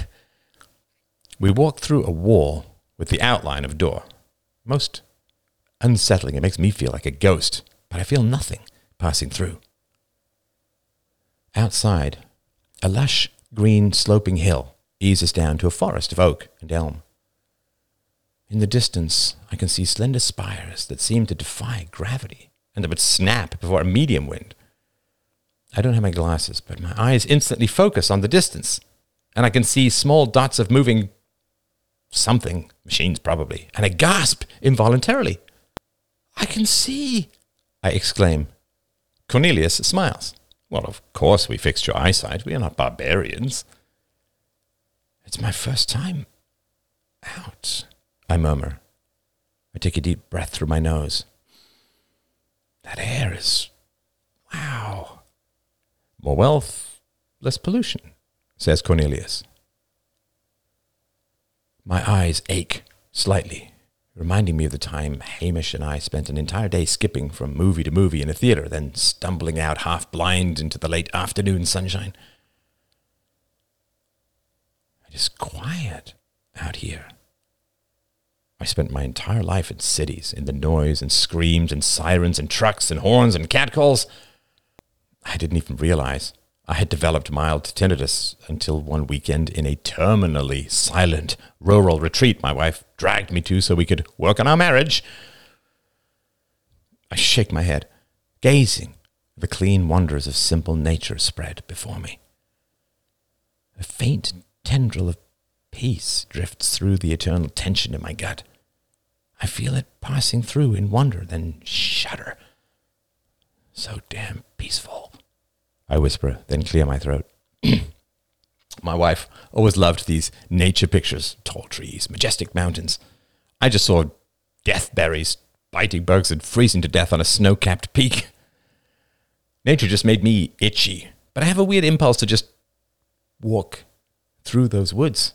We walk through a wall with the outline of door. Most unsettling. It makes me feel like a ghost, but I feel nothing passing through. Outside, a lush green sloping hill eases down to a forest of oak and elm. In the distance, I can see slender spires that seem to defy gravity and that would snap before a medium wind. I don't have my glasses, but my eyes instantly focus on the distance, and I can see small dots of moving something, machines probably, and I gasp involuntarily. I can see, I exclaim. Cornelius smiles. Well, of course we fixed your eyesight. We are not barbarians. It's my first time out, I murmur. I take a deep breath through my nose. That air is. wow. More wealth, less pollution, says Cornelius. My eyes ache slightly reminding me of the time Hamish and I spent an entire day skipping from movie to movie in a theater, then stumbling out half blind into the late afternoon sunshine. It is quiet out here. I spent my entire life in cities, in the noise and screams and sirens and trucks and horns and catcalls. I didn't even realize I had developed mild tinnitus until one weekend in a terminally silent rural retreat my wife dragged me to so we could work on our marriage. I shake my head, gazing at the clean wonders of simple nature spread before me. A faint tendril of peace drifts through the eternal tension in my gut. I feel it passing through in wonder, then shudder. So damn peaceful. I whisper, then clear my throat. my wife always loved these nature pictures tall trees, majestic mountains. I just saw death berries biting bugs and freezing to death on a snow capped peak. Nature just made me itchy, but I have a weird impulse to just walk through those woods.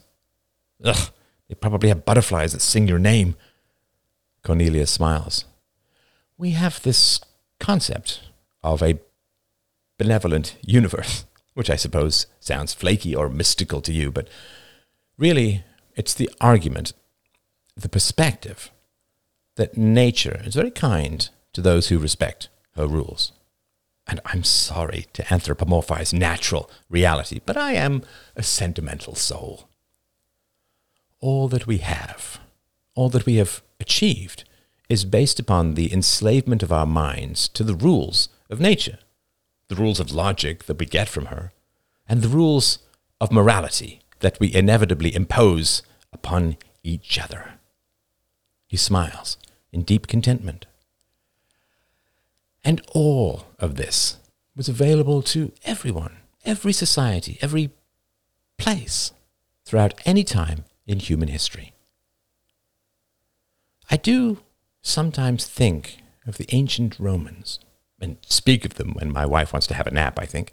Ugh, they probably have butterflies that sing your name. Cornelius smiles. We have this concept of a benevolent universe, which I suppose sounds flaky or mystical to you, but really it's the argument, the perspective that nature is very kind to those who respect her rules. And I'm sorry to anthropomorphize natural reality, but I am a sentimental soul. All that we have, all that we have achieved, is based upon the enslavement of our minds to the rules of nature, the rules of logic that we get from her, and the rules of morality that we inevitably impose upon each other. He smiles in deep contentment. And all of this was available to everyone, every society, every place, throughout any time in human history. I do sometimes think of the ancient Romans, and speak of them when my wife wants to have a nap, I think,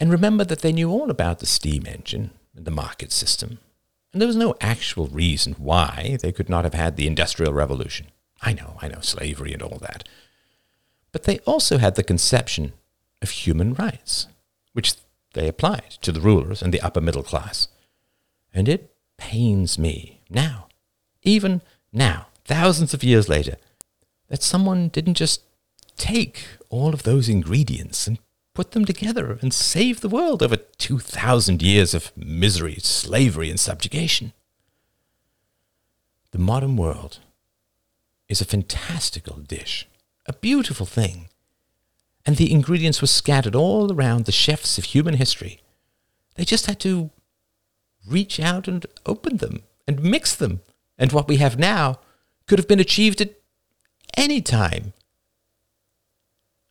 and remember that they knew all about the steam engine and the market system, and there was no actual reason why they could not have had the Industrial Revolution. I know, I know, slavery and all that. But they also had the conception of human rights, which they applied to the rulers and the upper middle class. And it pains me now, even now, thousands of years later, that someone didn't just take all of those ingredients and put them together and save the world over 2,000 years of misery, slavery, and subjugation. The modern world is a fantastical dish a beautiful thing. And the ingredients were scattered all around the chefs of human history. They just had to reach out and open them and mix them. And what we have now could have been achieved at any time.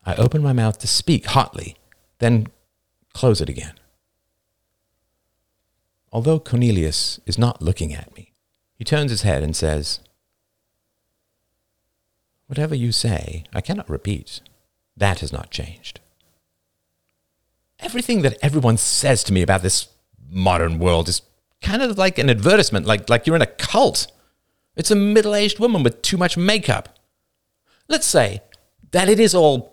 I open my mouth to speak hotly, then close it again. Although Cornelius is not looking at me, he turns his head and says, Whatever you say, I cannot repeat. That has not changed. Everything that everyone says to me about this modern world is kind of like an advertisement, like, like you're in a cult. It's a middle aged woman with too much makeup. Let's say that it is all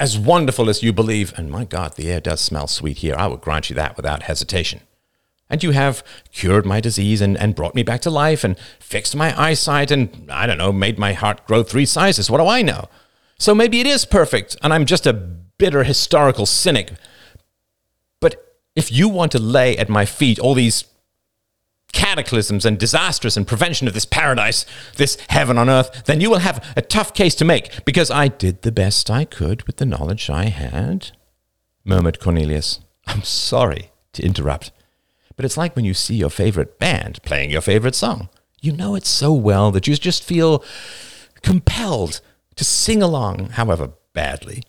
as wonderful as you believe, and my God, the air does smell sweet here. I would grant you that without hesitation and you have cured my disease and, and brought me back to life and fixed my eyesight and, I don't know, made my heart grow three sizes. What do I know? So maybe it is perfect and I'm just a bitter historical cynic. But if you want to lay at my feet all these cataclysms and disasters and prevention of this paradise, this heaven on earth, then you will have a tough case to make because I did the best I could with the knowledge I had, murmured Cornelius. I'm sorry to interrupt. But it's like when you see your favorite band playing your favorite song. You know it so well that you just feel compelled to sing along, however badly.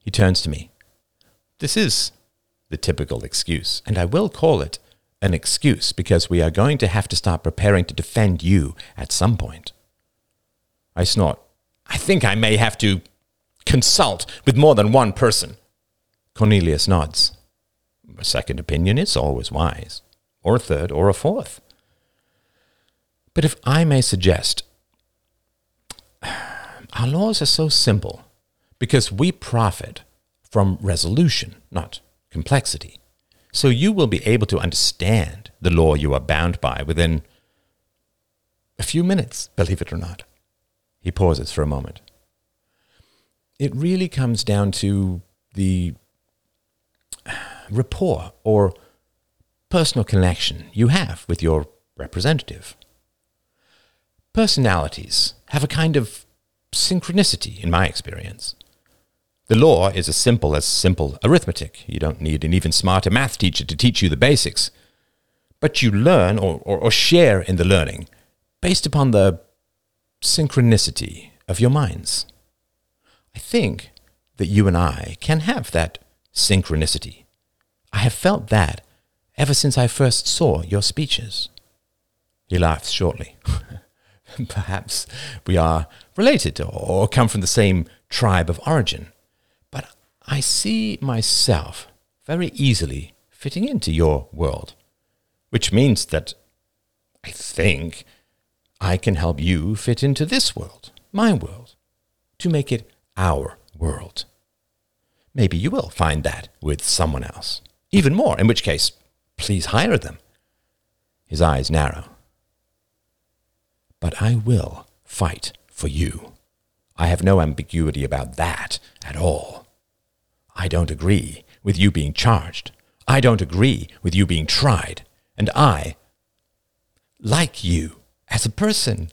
He turns to me. This is the typical excuse, and I will call it an excuse because we are going to have to start preparing to defend you at some point. I snort. I think I may have to consult with more than one person. Cornelius nods a second opinion is always wise, or a third, or a fourth. But if I may suggest, our laws are so simple because we profit from resolution, not complexity. So you will be able to understand the law you are bound by within a few minutes, believe it or not. He pauses for a moment. It really comes down to the rapport or personal connection you have with your representative. Personalities have a kind of synchronicity, in my experience. The law is as simple as simple arithmetic. You don't need an even smarter math teacher to teach you the basics. But you learn or, or, or share in the learning based upon the synchronicity of your minds. I think that you and I can have that synchronicity. I have felt that ever since I first saw your speeches. He laughs shortly. Perhaps we are related or come from the same tribe of origin, I see myself very easily fitting into your world, which means that I think I can help you fit into this world, my world, to make it our world. Maybe you will find that with someone else. Even more, in which case, please hire them. His eyes narrow. But I will fight for you. I have no ambiguity about that at all. I don't agree with you being charged. I don't agree with you being tried. And I like you as a person.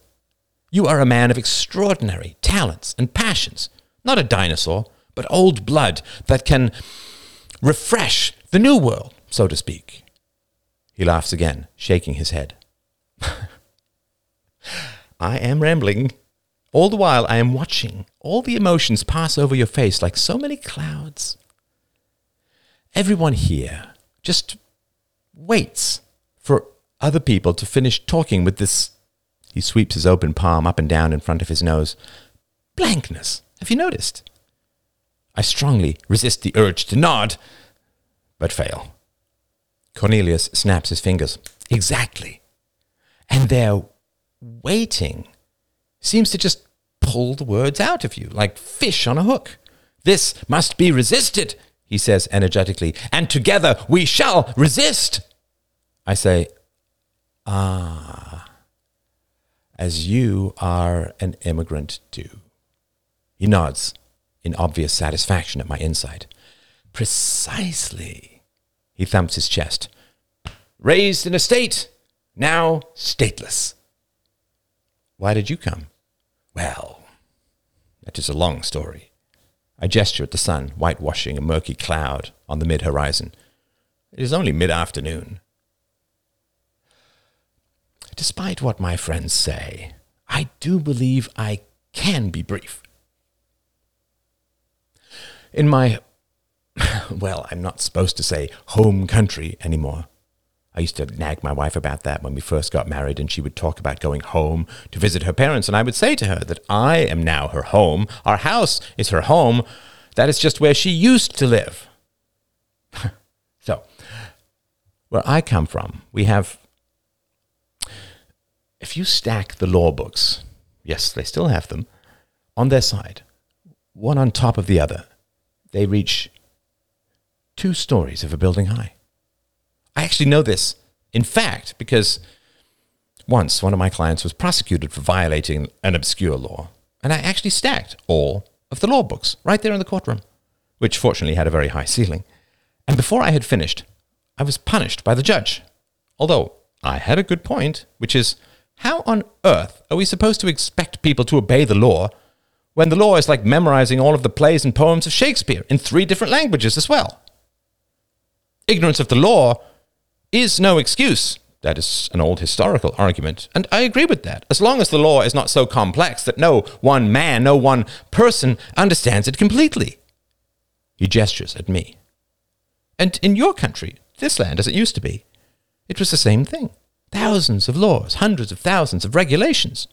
You are a man of extraordinary talents and passions, not a dinosaur, but old blood that can refresh the new world, so to speak. He laughs again, shaking his head. I am rambling. All the while, I am watching all the emotions pass over your face like so many clouds. Everyone here just waits for other people to finish talking with this. He sweeps his open palm up and down in front of his nose. Blankness. Have you noticed? I strongly resist the urge to nod, but fail. Cornelius snaps his fingers. Exactly. And their waiting seems to just pull the words out of you like fish on a hook. This must be resisted, he says energetically, and together we shall resist. I say, Ah, as you are an immigrant too. He nods in obvious satisfaction at my insight. Precisely. He thumps his chest. Raised in a state, now stateless. Why did you come? Well, that is a long story. I gesture at the sun, whitewashing a murky cloud on the mid horizon. It is only mid afternoon. Despite what my friends say, I do believe I can be brief. In my, well, I'm not supposed to say home country anymore. I used to nag my wife about that when we first got married, and she would talk about going home to visit her parents. And I would say to her that I am now her home. Our house is her home. That is just where she used to live. so, where I come from, we have if you stack the law books, yes, they still have them, on their side, one on top of the other, they reach two stories of a building high. I actually know this, in fact, because once one of my clients was prosecuted for violating an obscure law, and I actually stacked all of the law books right there in the courtroom, which fortunately had a very high ceiling. And before I had finished, I was punished by the judge. Although I had a good point, which is how on earth are we supposed to expect people to obey the law when the law is like memorizing all of the plays and poems of Shakespeare in three different languages as well? Ignorance of the law is no excuse. That is an old historical argument, and I agree with that. As long as the law is not so complex that no one man, no one person understands it completely. He gestures at me. And in your country, this land as it used to be, it was the same thing. Thousands of laws, hundreds of thousands of regulations.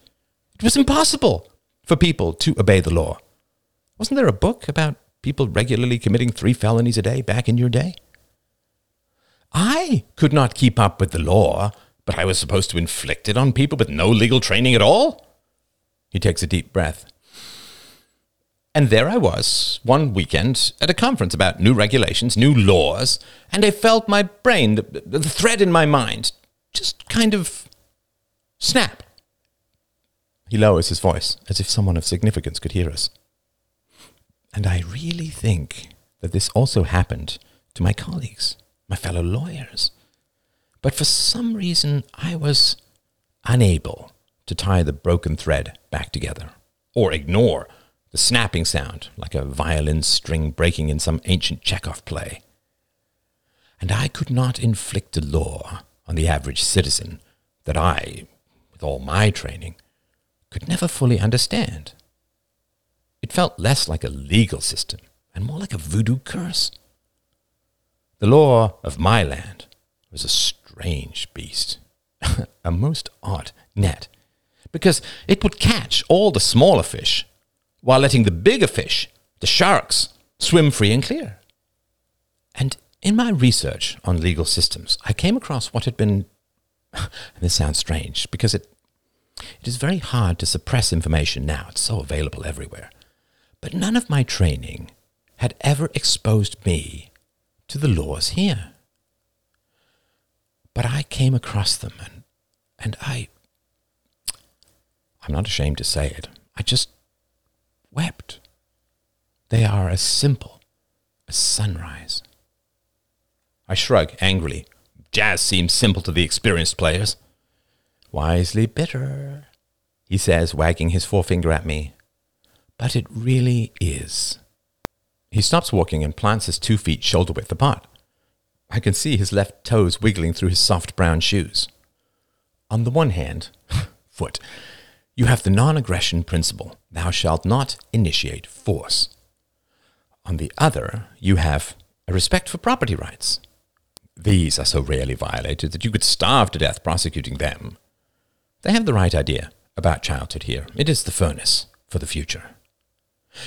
It was impossible for people to obey the law. Wasn't there a book about people regularly committing three felonies a day back in your day? I could not keep up with the law, but I was supposed to inflict it on people with no legal training at all? He takes a deep breath. And there I was, one weekend, at a conference about new regulations, new laws, and I felt my brain, the, the thread in my mind, just kind of snap. He lowers his voice as if someone of significance could hear us. And I really think that this also happened to my colleagues, my fellow lawyers. But for some reason, I was unable to tie the broken thread back together or ignore the snapping sound like a violin string breaking in some ancient Chekhov play. And I could not inflict a law on the average citizen that I, with all my training, could never fully understand. It felt less like a legal system and more like a voodoo curse. The law of my land was a strange beast, a most odd net, because it would catch all the smaller fish while letting the bigger fish, the sharks, swim free and clear. And in my research on legal systems, I came across what had been, this sounds strange, because it, It is very hard to suppress information now, it's so available everywhere. But none of my training had ever exposed me to the laws here. But I came across them and, and I, I'm not ashamed to say it, I just wept. They are as simple as sunrise. I shrug angrily. Jazz seems simple to the experienced players. Wisely bitter, he says, wagging his forefinger at me. But it really is. He stops walking and plants his two feet shoulder width apart. I can see his left toes wiggling through his soft brown shoes. On the one hand, foot, you have the non aggression principle thou shalt not initiate force. On the other, you have a respect for property rights. These are so rarely violated that you could starve to death prosecuting them. They have the right idea about childhood here. It is the furnace for the future.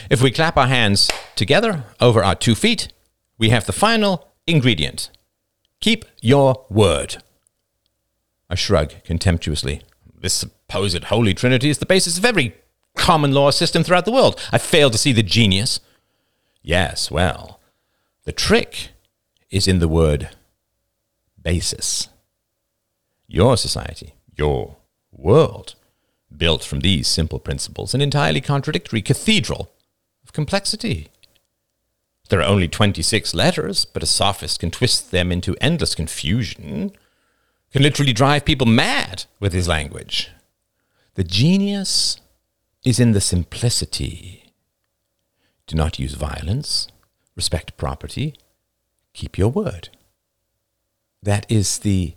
If we clap our hands together over our two feet, we have the final ingredient. Keep your word. I shrug contemptuously. This supposed Holy Trinity is the basis of every common law system throughout the world. I fail to see the genius. Yes, well, the trick is in the word basis. Your society, your world, built from these simple principles, an entirely contradictory cathedral complexity. There are only 26 letters, but a sophist can twist them into endless confusion, can literally drive people mad with his language. The genius is in the simplicity. Do not use violence, respect property, keep your word. That is the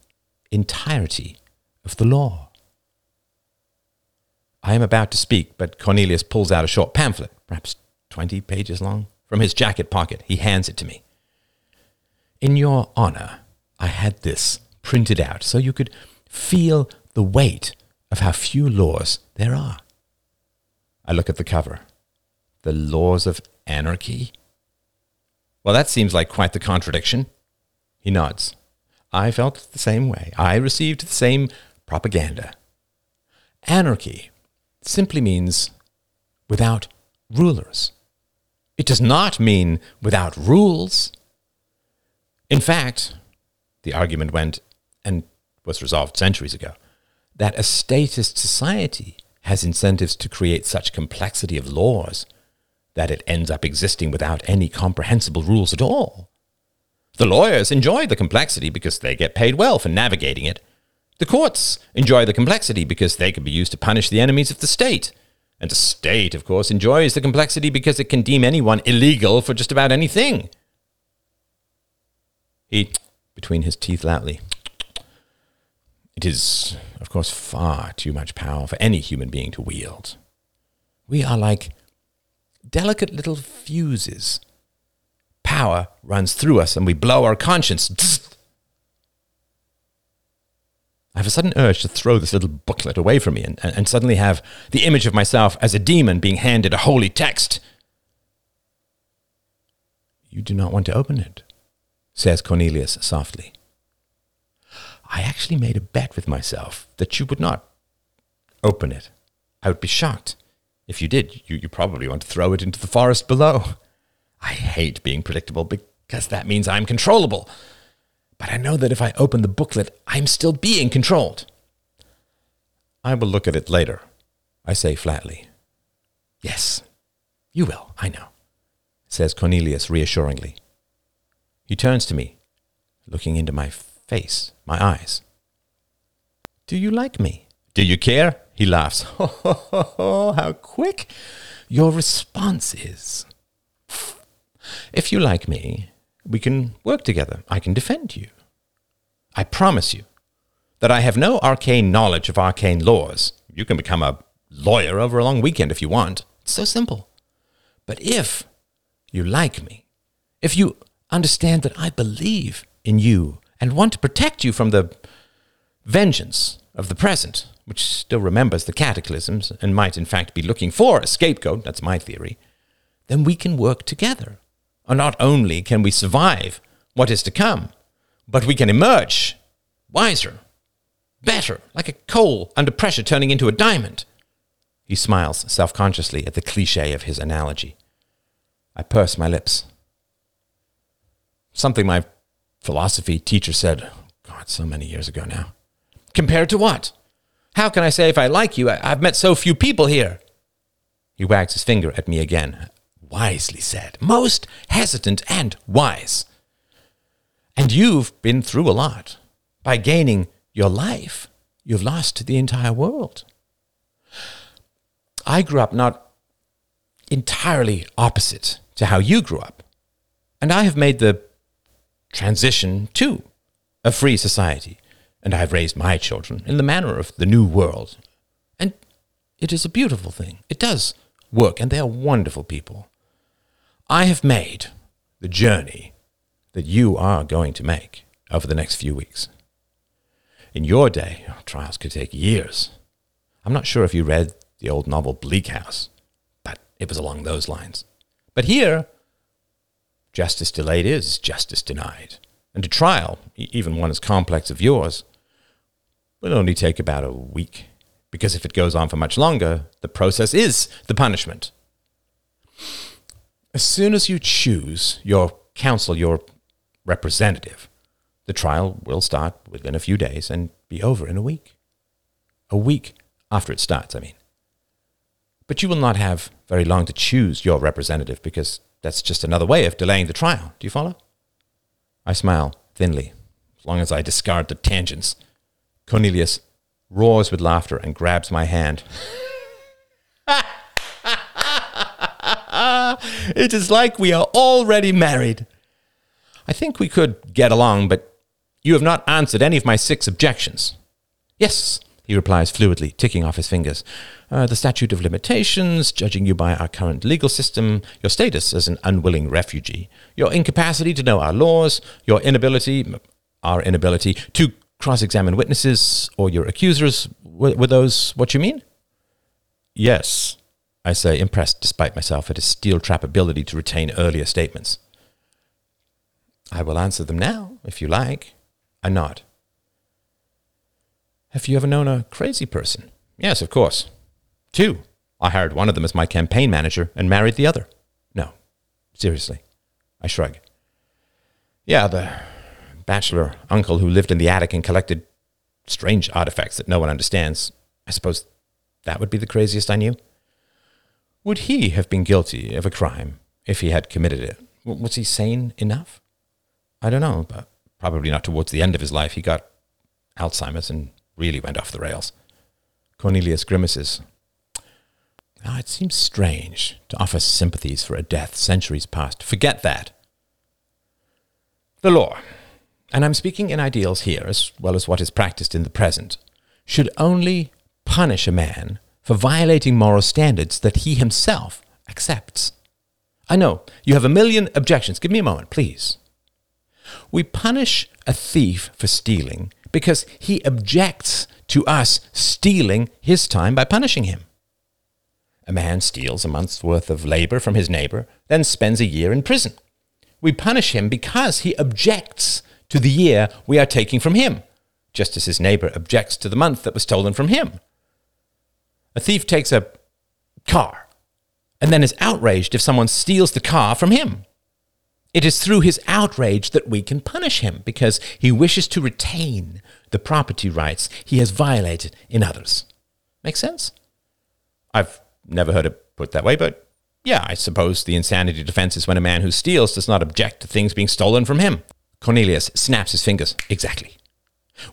entirety of the law. I am about to speak, but Cornelius pulls out a short pamphlet, perhaps 20 pages long, from his jacket pocket. He hands it to me. In your honor, I had this printed out so you could feel the weight of how few laws there are. I look at the cover. The laws of anarchy? Well, that seems like quite the contradiction. He nods. I felt the same way. I received the same propaganda. Anarchy simply means without rulers. It does not mean without rules. In fact, the argument went and was resolved centuries ago that a statist society has incentives to create such complexity of laws that it ends up existing without any comprehensible rules at all. The lawyers enjoy the complexity because they get paid well for navigating it. The courts enjoy the complexity because they can be used to punish the enemies of the state. And the state, of course, enjoys the complexity because it can deem anyone illegal for just about anything. He, between his teeth loudly, it is, of course, far too much power for any human being to wield. We are like delicate little fuses power runs through us and we blow our conscience. I have a sudden urge to throw this little booklet away from me and, and, suddenly have the image of myself as a demon being handed a holy text. You do not want to open it, says Cornelius softly. I actually made a bet with myself that you would not open it. I would be shocked. If you did, you, you probably want to throw it into the forest below. I hate being predictable because that means I'm controllable. But I know that if I open the booklet, I'm still being controlled. I will look at it later, I say flatly. Yes, you will, I know, says Cornelius reassuringly. He turns to me, looking into my face, my eyes. Do you like me? Do you care? He laughs. Oh, how quick your response is. If you like me, we can work together. I can defend you. I promise you that I have no arcane knowledge of arcane laws. You can become a lawyer over a long weekend if you want. It's so simple. But if you like me, if you understand that I believe in you and want to protect you from the vengeance of the present, which still remembers the cataclysms and might in fact be looking for a scapegoat, that's my theory, then we can work together. Not only can we survive what is to come, but we can emerge wiser better, like a coal under pressure turning into a diamond. He smiles self consciously at the cliche of his analogy. I purse my lips. Something my philosophy teacher said, God, so many years ago now. Compared to what? How can I say if I like you? I, have met so few people here. He wags his finger at me again. Wisely said. Most hesitant and wise. And you've been through a lot. By gaining your life, you've lost the entire world. I grew up not entirely opposite to how you grew up. And I have made the transition to a free society. And I have raised my children in the manner of the new world. And it is a beautiful thing. It does work, and they are wonderful people. I have made the journey that you are going to make over the next few weeks. In your day, trials could take years. I'm not sure if you read the old novel Bleak House, but it was along those lines. But here, justice delayed is justice denied. And a trial, even one as complex as yours, will only take about a week. Because if it goes on for much longer, the process is the punishment. As soon as you choose your counsel, your representative, the trial will start within a few days and be over in a week. A week after it starts, I mean. But you will not have very long to choose your representative because that's just another way of delaying the trial. Do you follow? I smile thinly, as long as I discard the tangents. Cornelius roars with laughter and grabs my hand. it is like we are already married. I think we could get along, but you have not answered any of my six objections. Yes, he replies fluidly, ticking off his fingers. Uh, the statute of limitations, judging you by our current legal system, your status as an unwilling refugee, your incapacity to know our laws, your inability, our inability to cross examine witnesses or your accusers. Were, were those what you mean? Yes, I say, impressed despite myself at his steel trap ability to retain earlier statements. I will answer them now, if you like. I nod. Have you ever known a crazy person? Yes, of course. Two. I hired one of them as my campaign manager and married the other. No, seriously. I shrug. Yeah, the bachelor uncle who lived in the attic and collected strange artifacts that no one understands. I suppose that would be the craziest I knew. Would he have been guilty of a crime if he had committed it? Was he sane enough? I don't know, but probably not towards the end of his life. He got Alzheimer's and really went off the rails. Cornelius grimaces. Ah, it seems strange to offer sympathies for a death centuries past. Forget that. The law, and I'm speaking in ideals here as well as what is practiced in the present, should only punish a man for violating moral standards that he himself accepts. I know you have a million objections. Give me a moment, please. We punish a thief for stealing because he objects to us stealing his time by punishing him. A man steals a month's worth of labor from his neighbor, then spends a year in prison. We punish him because he objects to the year we are taking from him, just as his neighbor objects to the month that was stolen from him. A thief takes a car and then is outraged if someone steals the car from him. It is through his outrage that we can punish him because he wishes to retain the property rights he has violated in others. Make sense? I've never heard it put that way, but yeah, I suppose the insanity defense is when a man who steals does not object to things being stolen from him. Cornelius snaps his fingers. Exactly.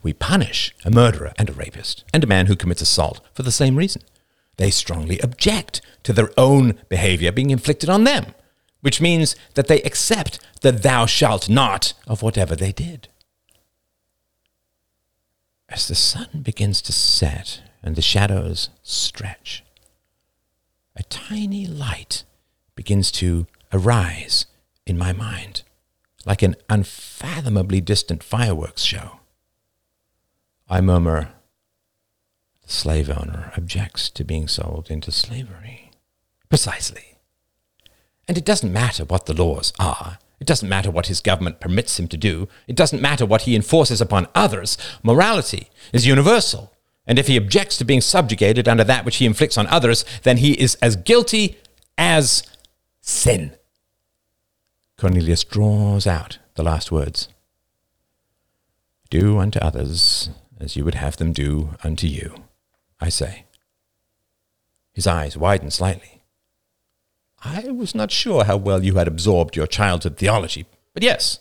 We punish a murderer and a rapist and a man who commits assault for the same reason. They strongly object to their own behavior being inflicted on them which means that they accept the thou shalt not of whatever they did. As the sun begins to set and the shadows stretch, a tiny light begins to arise in my mind, like an unfathomably distant fireworks show. I murmur, slave owner objects to being sold into slavery. Precisely. And it doesn't matter what the laws are, It doesn't matter what his government permits him to do. It doesn't matter what he enforces upon others. Morality is universal. And if he objects to being subjugated under that which he inflicts on others, then he is as guilty as sin. Cornelius draws out the last words Do unto others as you would have them do unto you, I say. His eyes widen slightly. I was not sure how well you had absorbed your childhood theology, but yes,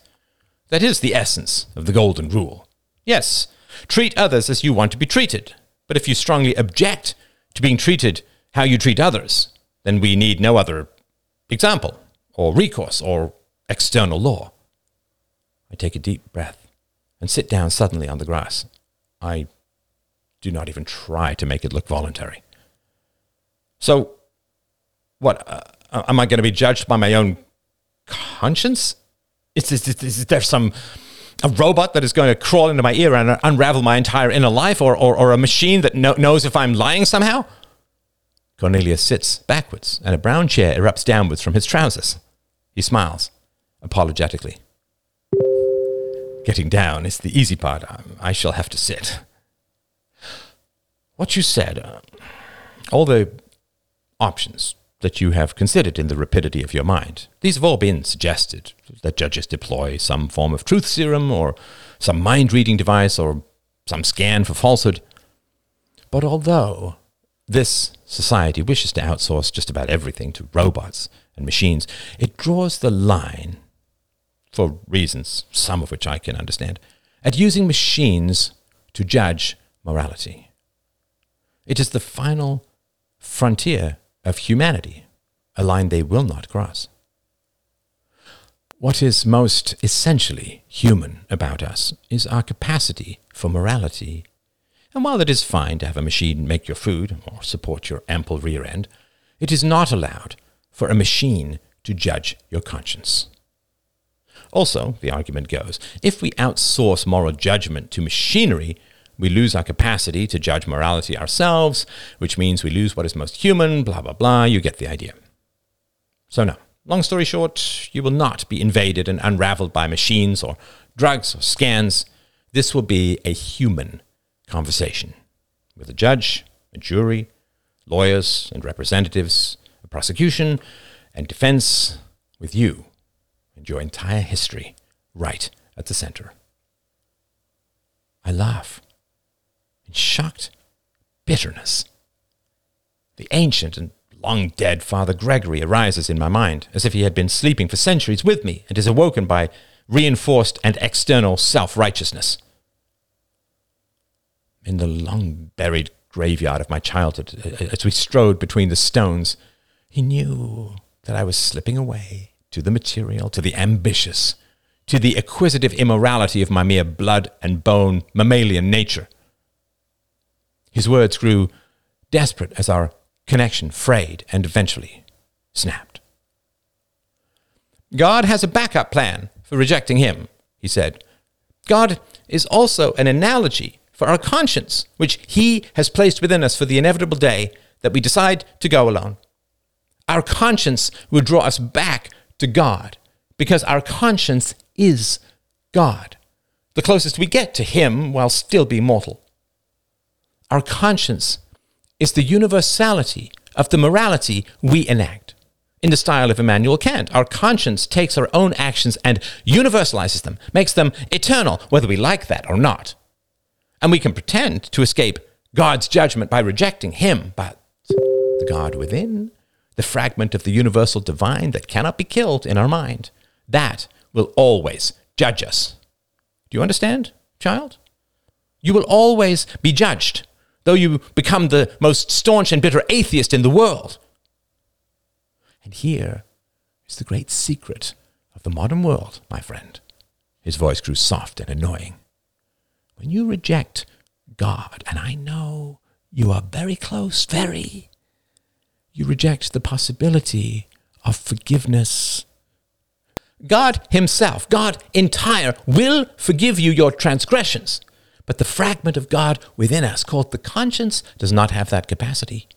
that is the essence of the Golden Rule. Yes, treat others as you want to be treated. But if you strongly object to being treated how you treat others, then we need no other example, or recourse, or external law. I take a deep breath and sit down suddenly on the grass. I do not even try to make it look voluntary. So, what? Uh, am I going to be judged by my own conscience? Is, is, is, there some a robot that is going to crawl into my ear and unravel my entire inner life, or, or, or a machine that no, knows if I'm lying somehow? Cornelius sits backwards, and a brown chair erupts downwards from his trousers. He smiles apologetically. Getting down is the easy part. I shall have to sit. What you said, uh, all the options that you have considered in the rapidity of your mind, these have all been suggested that judges deploy some form of truth serum or some mind reading device or some scan for falsehood. But although this society wishes to outsource just about everything to robots and machines, it draws the line for reasons, some of which I can understand, at using machines to judge morality. It is the final frontier of humanity, a line they will not cross. What is most essentially human about us is our capacity for morality. And while it is fine to have a machine make your food or support your ample rear end, it is not allowed for a machine to judge your conscience. Also, the argument goes, if we outsource moral judgment to machinery, we lose our capacity to judge morality ourselves, which means we lose what is most human, blah, blah, blah. You get the idea. So, no. Long story short, you will not be invaded and unraveled by machines or drugs or scans. This will be a human conversation with a judge, a jury, lawyers and representatives, a prosecution and defense, with you and your entire history right at the center. I laugh shocked bitterness. The ancient and long dead Father Gregory arises in my mind as if he had been sleeping for centuries with me and is awoken by reinforced and external self righteousness. In the long buried graveyard of my childhood, as we strode between the stones, he knew that I was slipping away to the material, to the ambitious, to the acquisitive immorality of my mere blood and bone mammalian nature. His words grew desperate as our connection frayed and eventually snapped. God has a backup plan for rejecting him, he said. God is also an analogy for our conscience, which he has placed within us for the inevitable day that we decide to go alone. Our conscience will draw us back to God because our conscience is God, the closest we get to Him while still being mortal. Our conscience is the universality of the morality we enact. In the style of Immanuel Kant, our conscience takes our own actions and universalizes them, makes them eternal, whether we like that or not. And we can pretend to escape God's judgment by rejecting Him, but the God within the fragment of the universal divine that cannot be killed in our mind, that will always judge us. Do you understand, child? You will always be judged, though you become the most staunch and bitter atheist in the world. And here is the great secret of the modern world, my friend. His voice grew soft and annoying. When you reject God, and I know you are very close, very, you reject the possibility of forgiveness. God Himself, God entire, will forgive you your transgressions. But the fragment of God within us, called the conscience, does not have that capacity.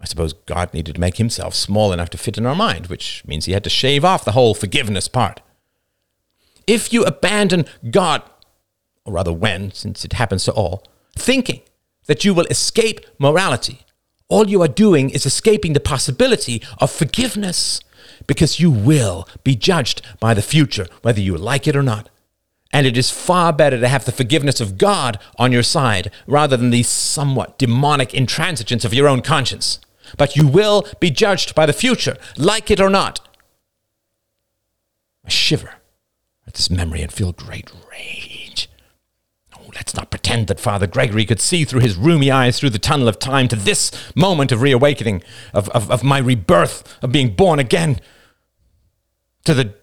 I suppose God needed to make Himself small enough to fit in our mind, which means He had to shave off the whole forgiveness part. if you abandon God, or rather when, since it happens to all, thinking that you will escape morality, all you are doing is escaping the possibility of forgiveness because you will be judged by the future, whether you like it or not. And it is far better to have the forgiveness of God on your side rather than the somewhat demonic intransigence of your own conscience. But you will be judged by the future, like it or not. I shiver at this memory and feel great rage. Oh, let's not pretend that Father Gregory could see through his rheumy eyes through the tunnel of time to this moment of reawakening, of, of, of my rebirth, of being born again, to the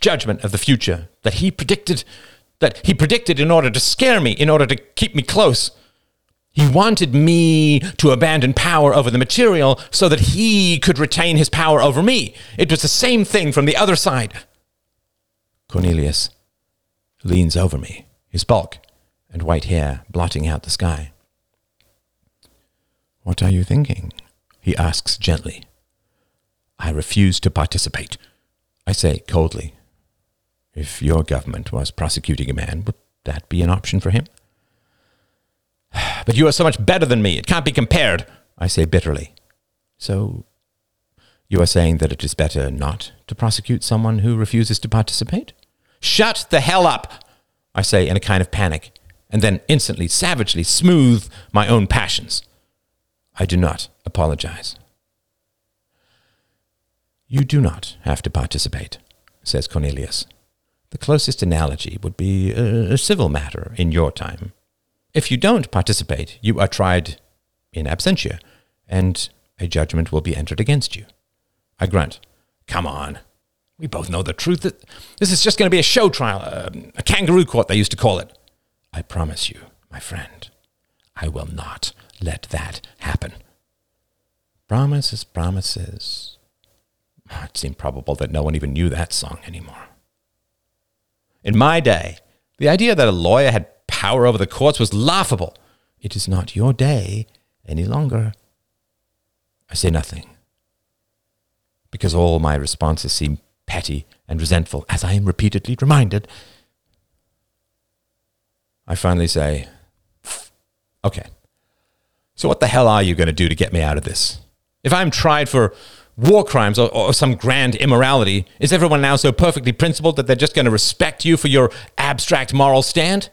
judgment of the future that he predicted, that he predicted in order to scare me, in order to keep me close. He wanted me to abandon power over the material so that he could retain his power over me. It was the same thing from the other side. Cornelius leans over me, his bulk and white hair blotting out the sky. What are you thinking? he asks gently. I refuse to participate, I say coldly. If your government was prosecuting a man, would that be an option for him? But you are so much better than me. It can't be compared, I say bitterly. So, you are saying that it is better not to prosecute someone who refuses to participate? Shut the hell up, I say in a kind of panic, and then instantly, savagely smooth my own passions. I do not apologize. You do not have to participate, says Cornelius. The closest analogy would be a, civil matter in your time. If you don't participate, you are tried in absentia, and a judgment will be entered against you. I grunt. Come on. We both know the truth. This is just going to be a show trial, a, a kangaroo court, they used to call it. I promise you, my friend, I will not let that happen. Promises, promises. It seemed probable that no one even knew that song anymore. In my day, the idea that a lawyer had power over the courts was laughable. It is not your day any longer. I say nothing, because all my responses seem petty and resentful, as I am repeatedly reminded. I finally say, Okay, so what the hell are you going to do to get me out of this? If I'm tried for war crimes or, or, some grand immorality, is everyone now so perfectly principled that they're just going to respect you for your abstract moral stand?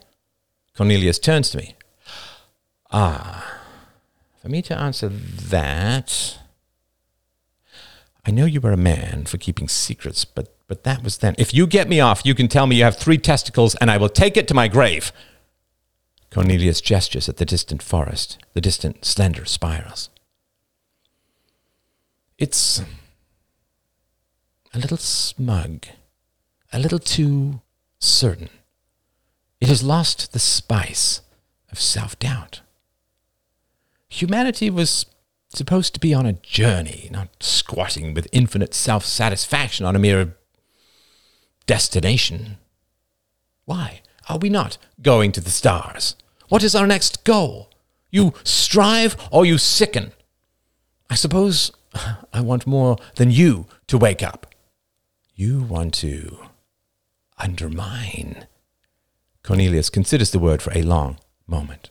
Cornelius turns to me. Ah, for me to answer that, I know you were a man for keeping secrets, but, but that was then. If you get me off, you can tell me you have three testicles, and I will take it to my grave. Cornelius gestures at the distant forest, the distant slender spirals. It's a little smug, a little too certain. It has lost the spice of self doubt. Humanity was supposed to be on a journey, not squatting with infinite self satisfaction on a mere destination. Why are we not going to the stars? What is our next goal? You strive or you sicken. I suppose I want more than you to wake up. You want to undermine. Cornelius considers the word for a long moment.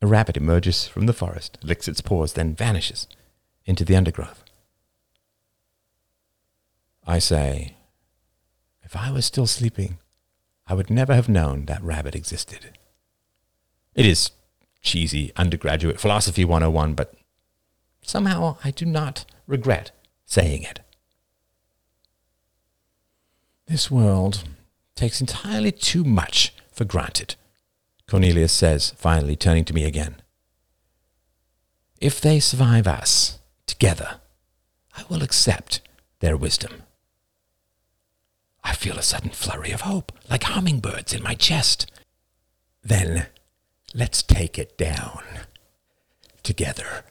A rabbit emerges from the forest, licks its paws, then vanishes into the undergrowth. I say, if I was still sleeping, I would never have known that rabbit existed. It is cheesy undergraduate philosophy 101, but somehow I do not regret saying it. This world takes entirely too much for granted, Cornelius says, finally turning to me again. If they survive us together, I will accept their wisdom. I feel a sudden flurry of hope, like hummingbirds in my chest. Then let's take it down together.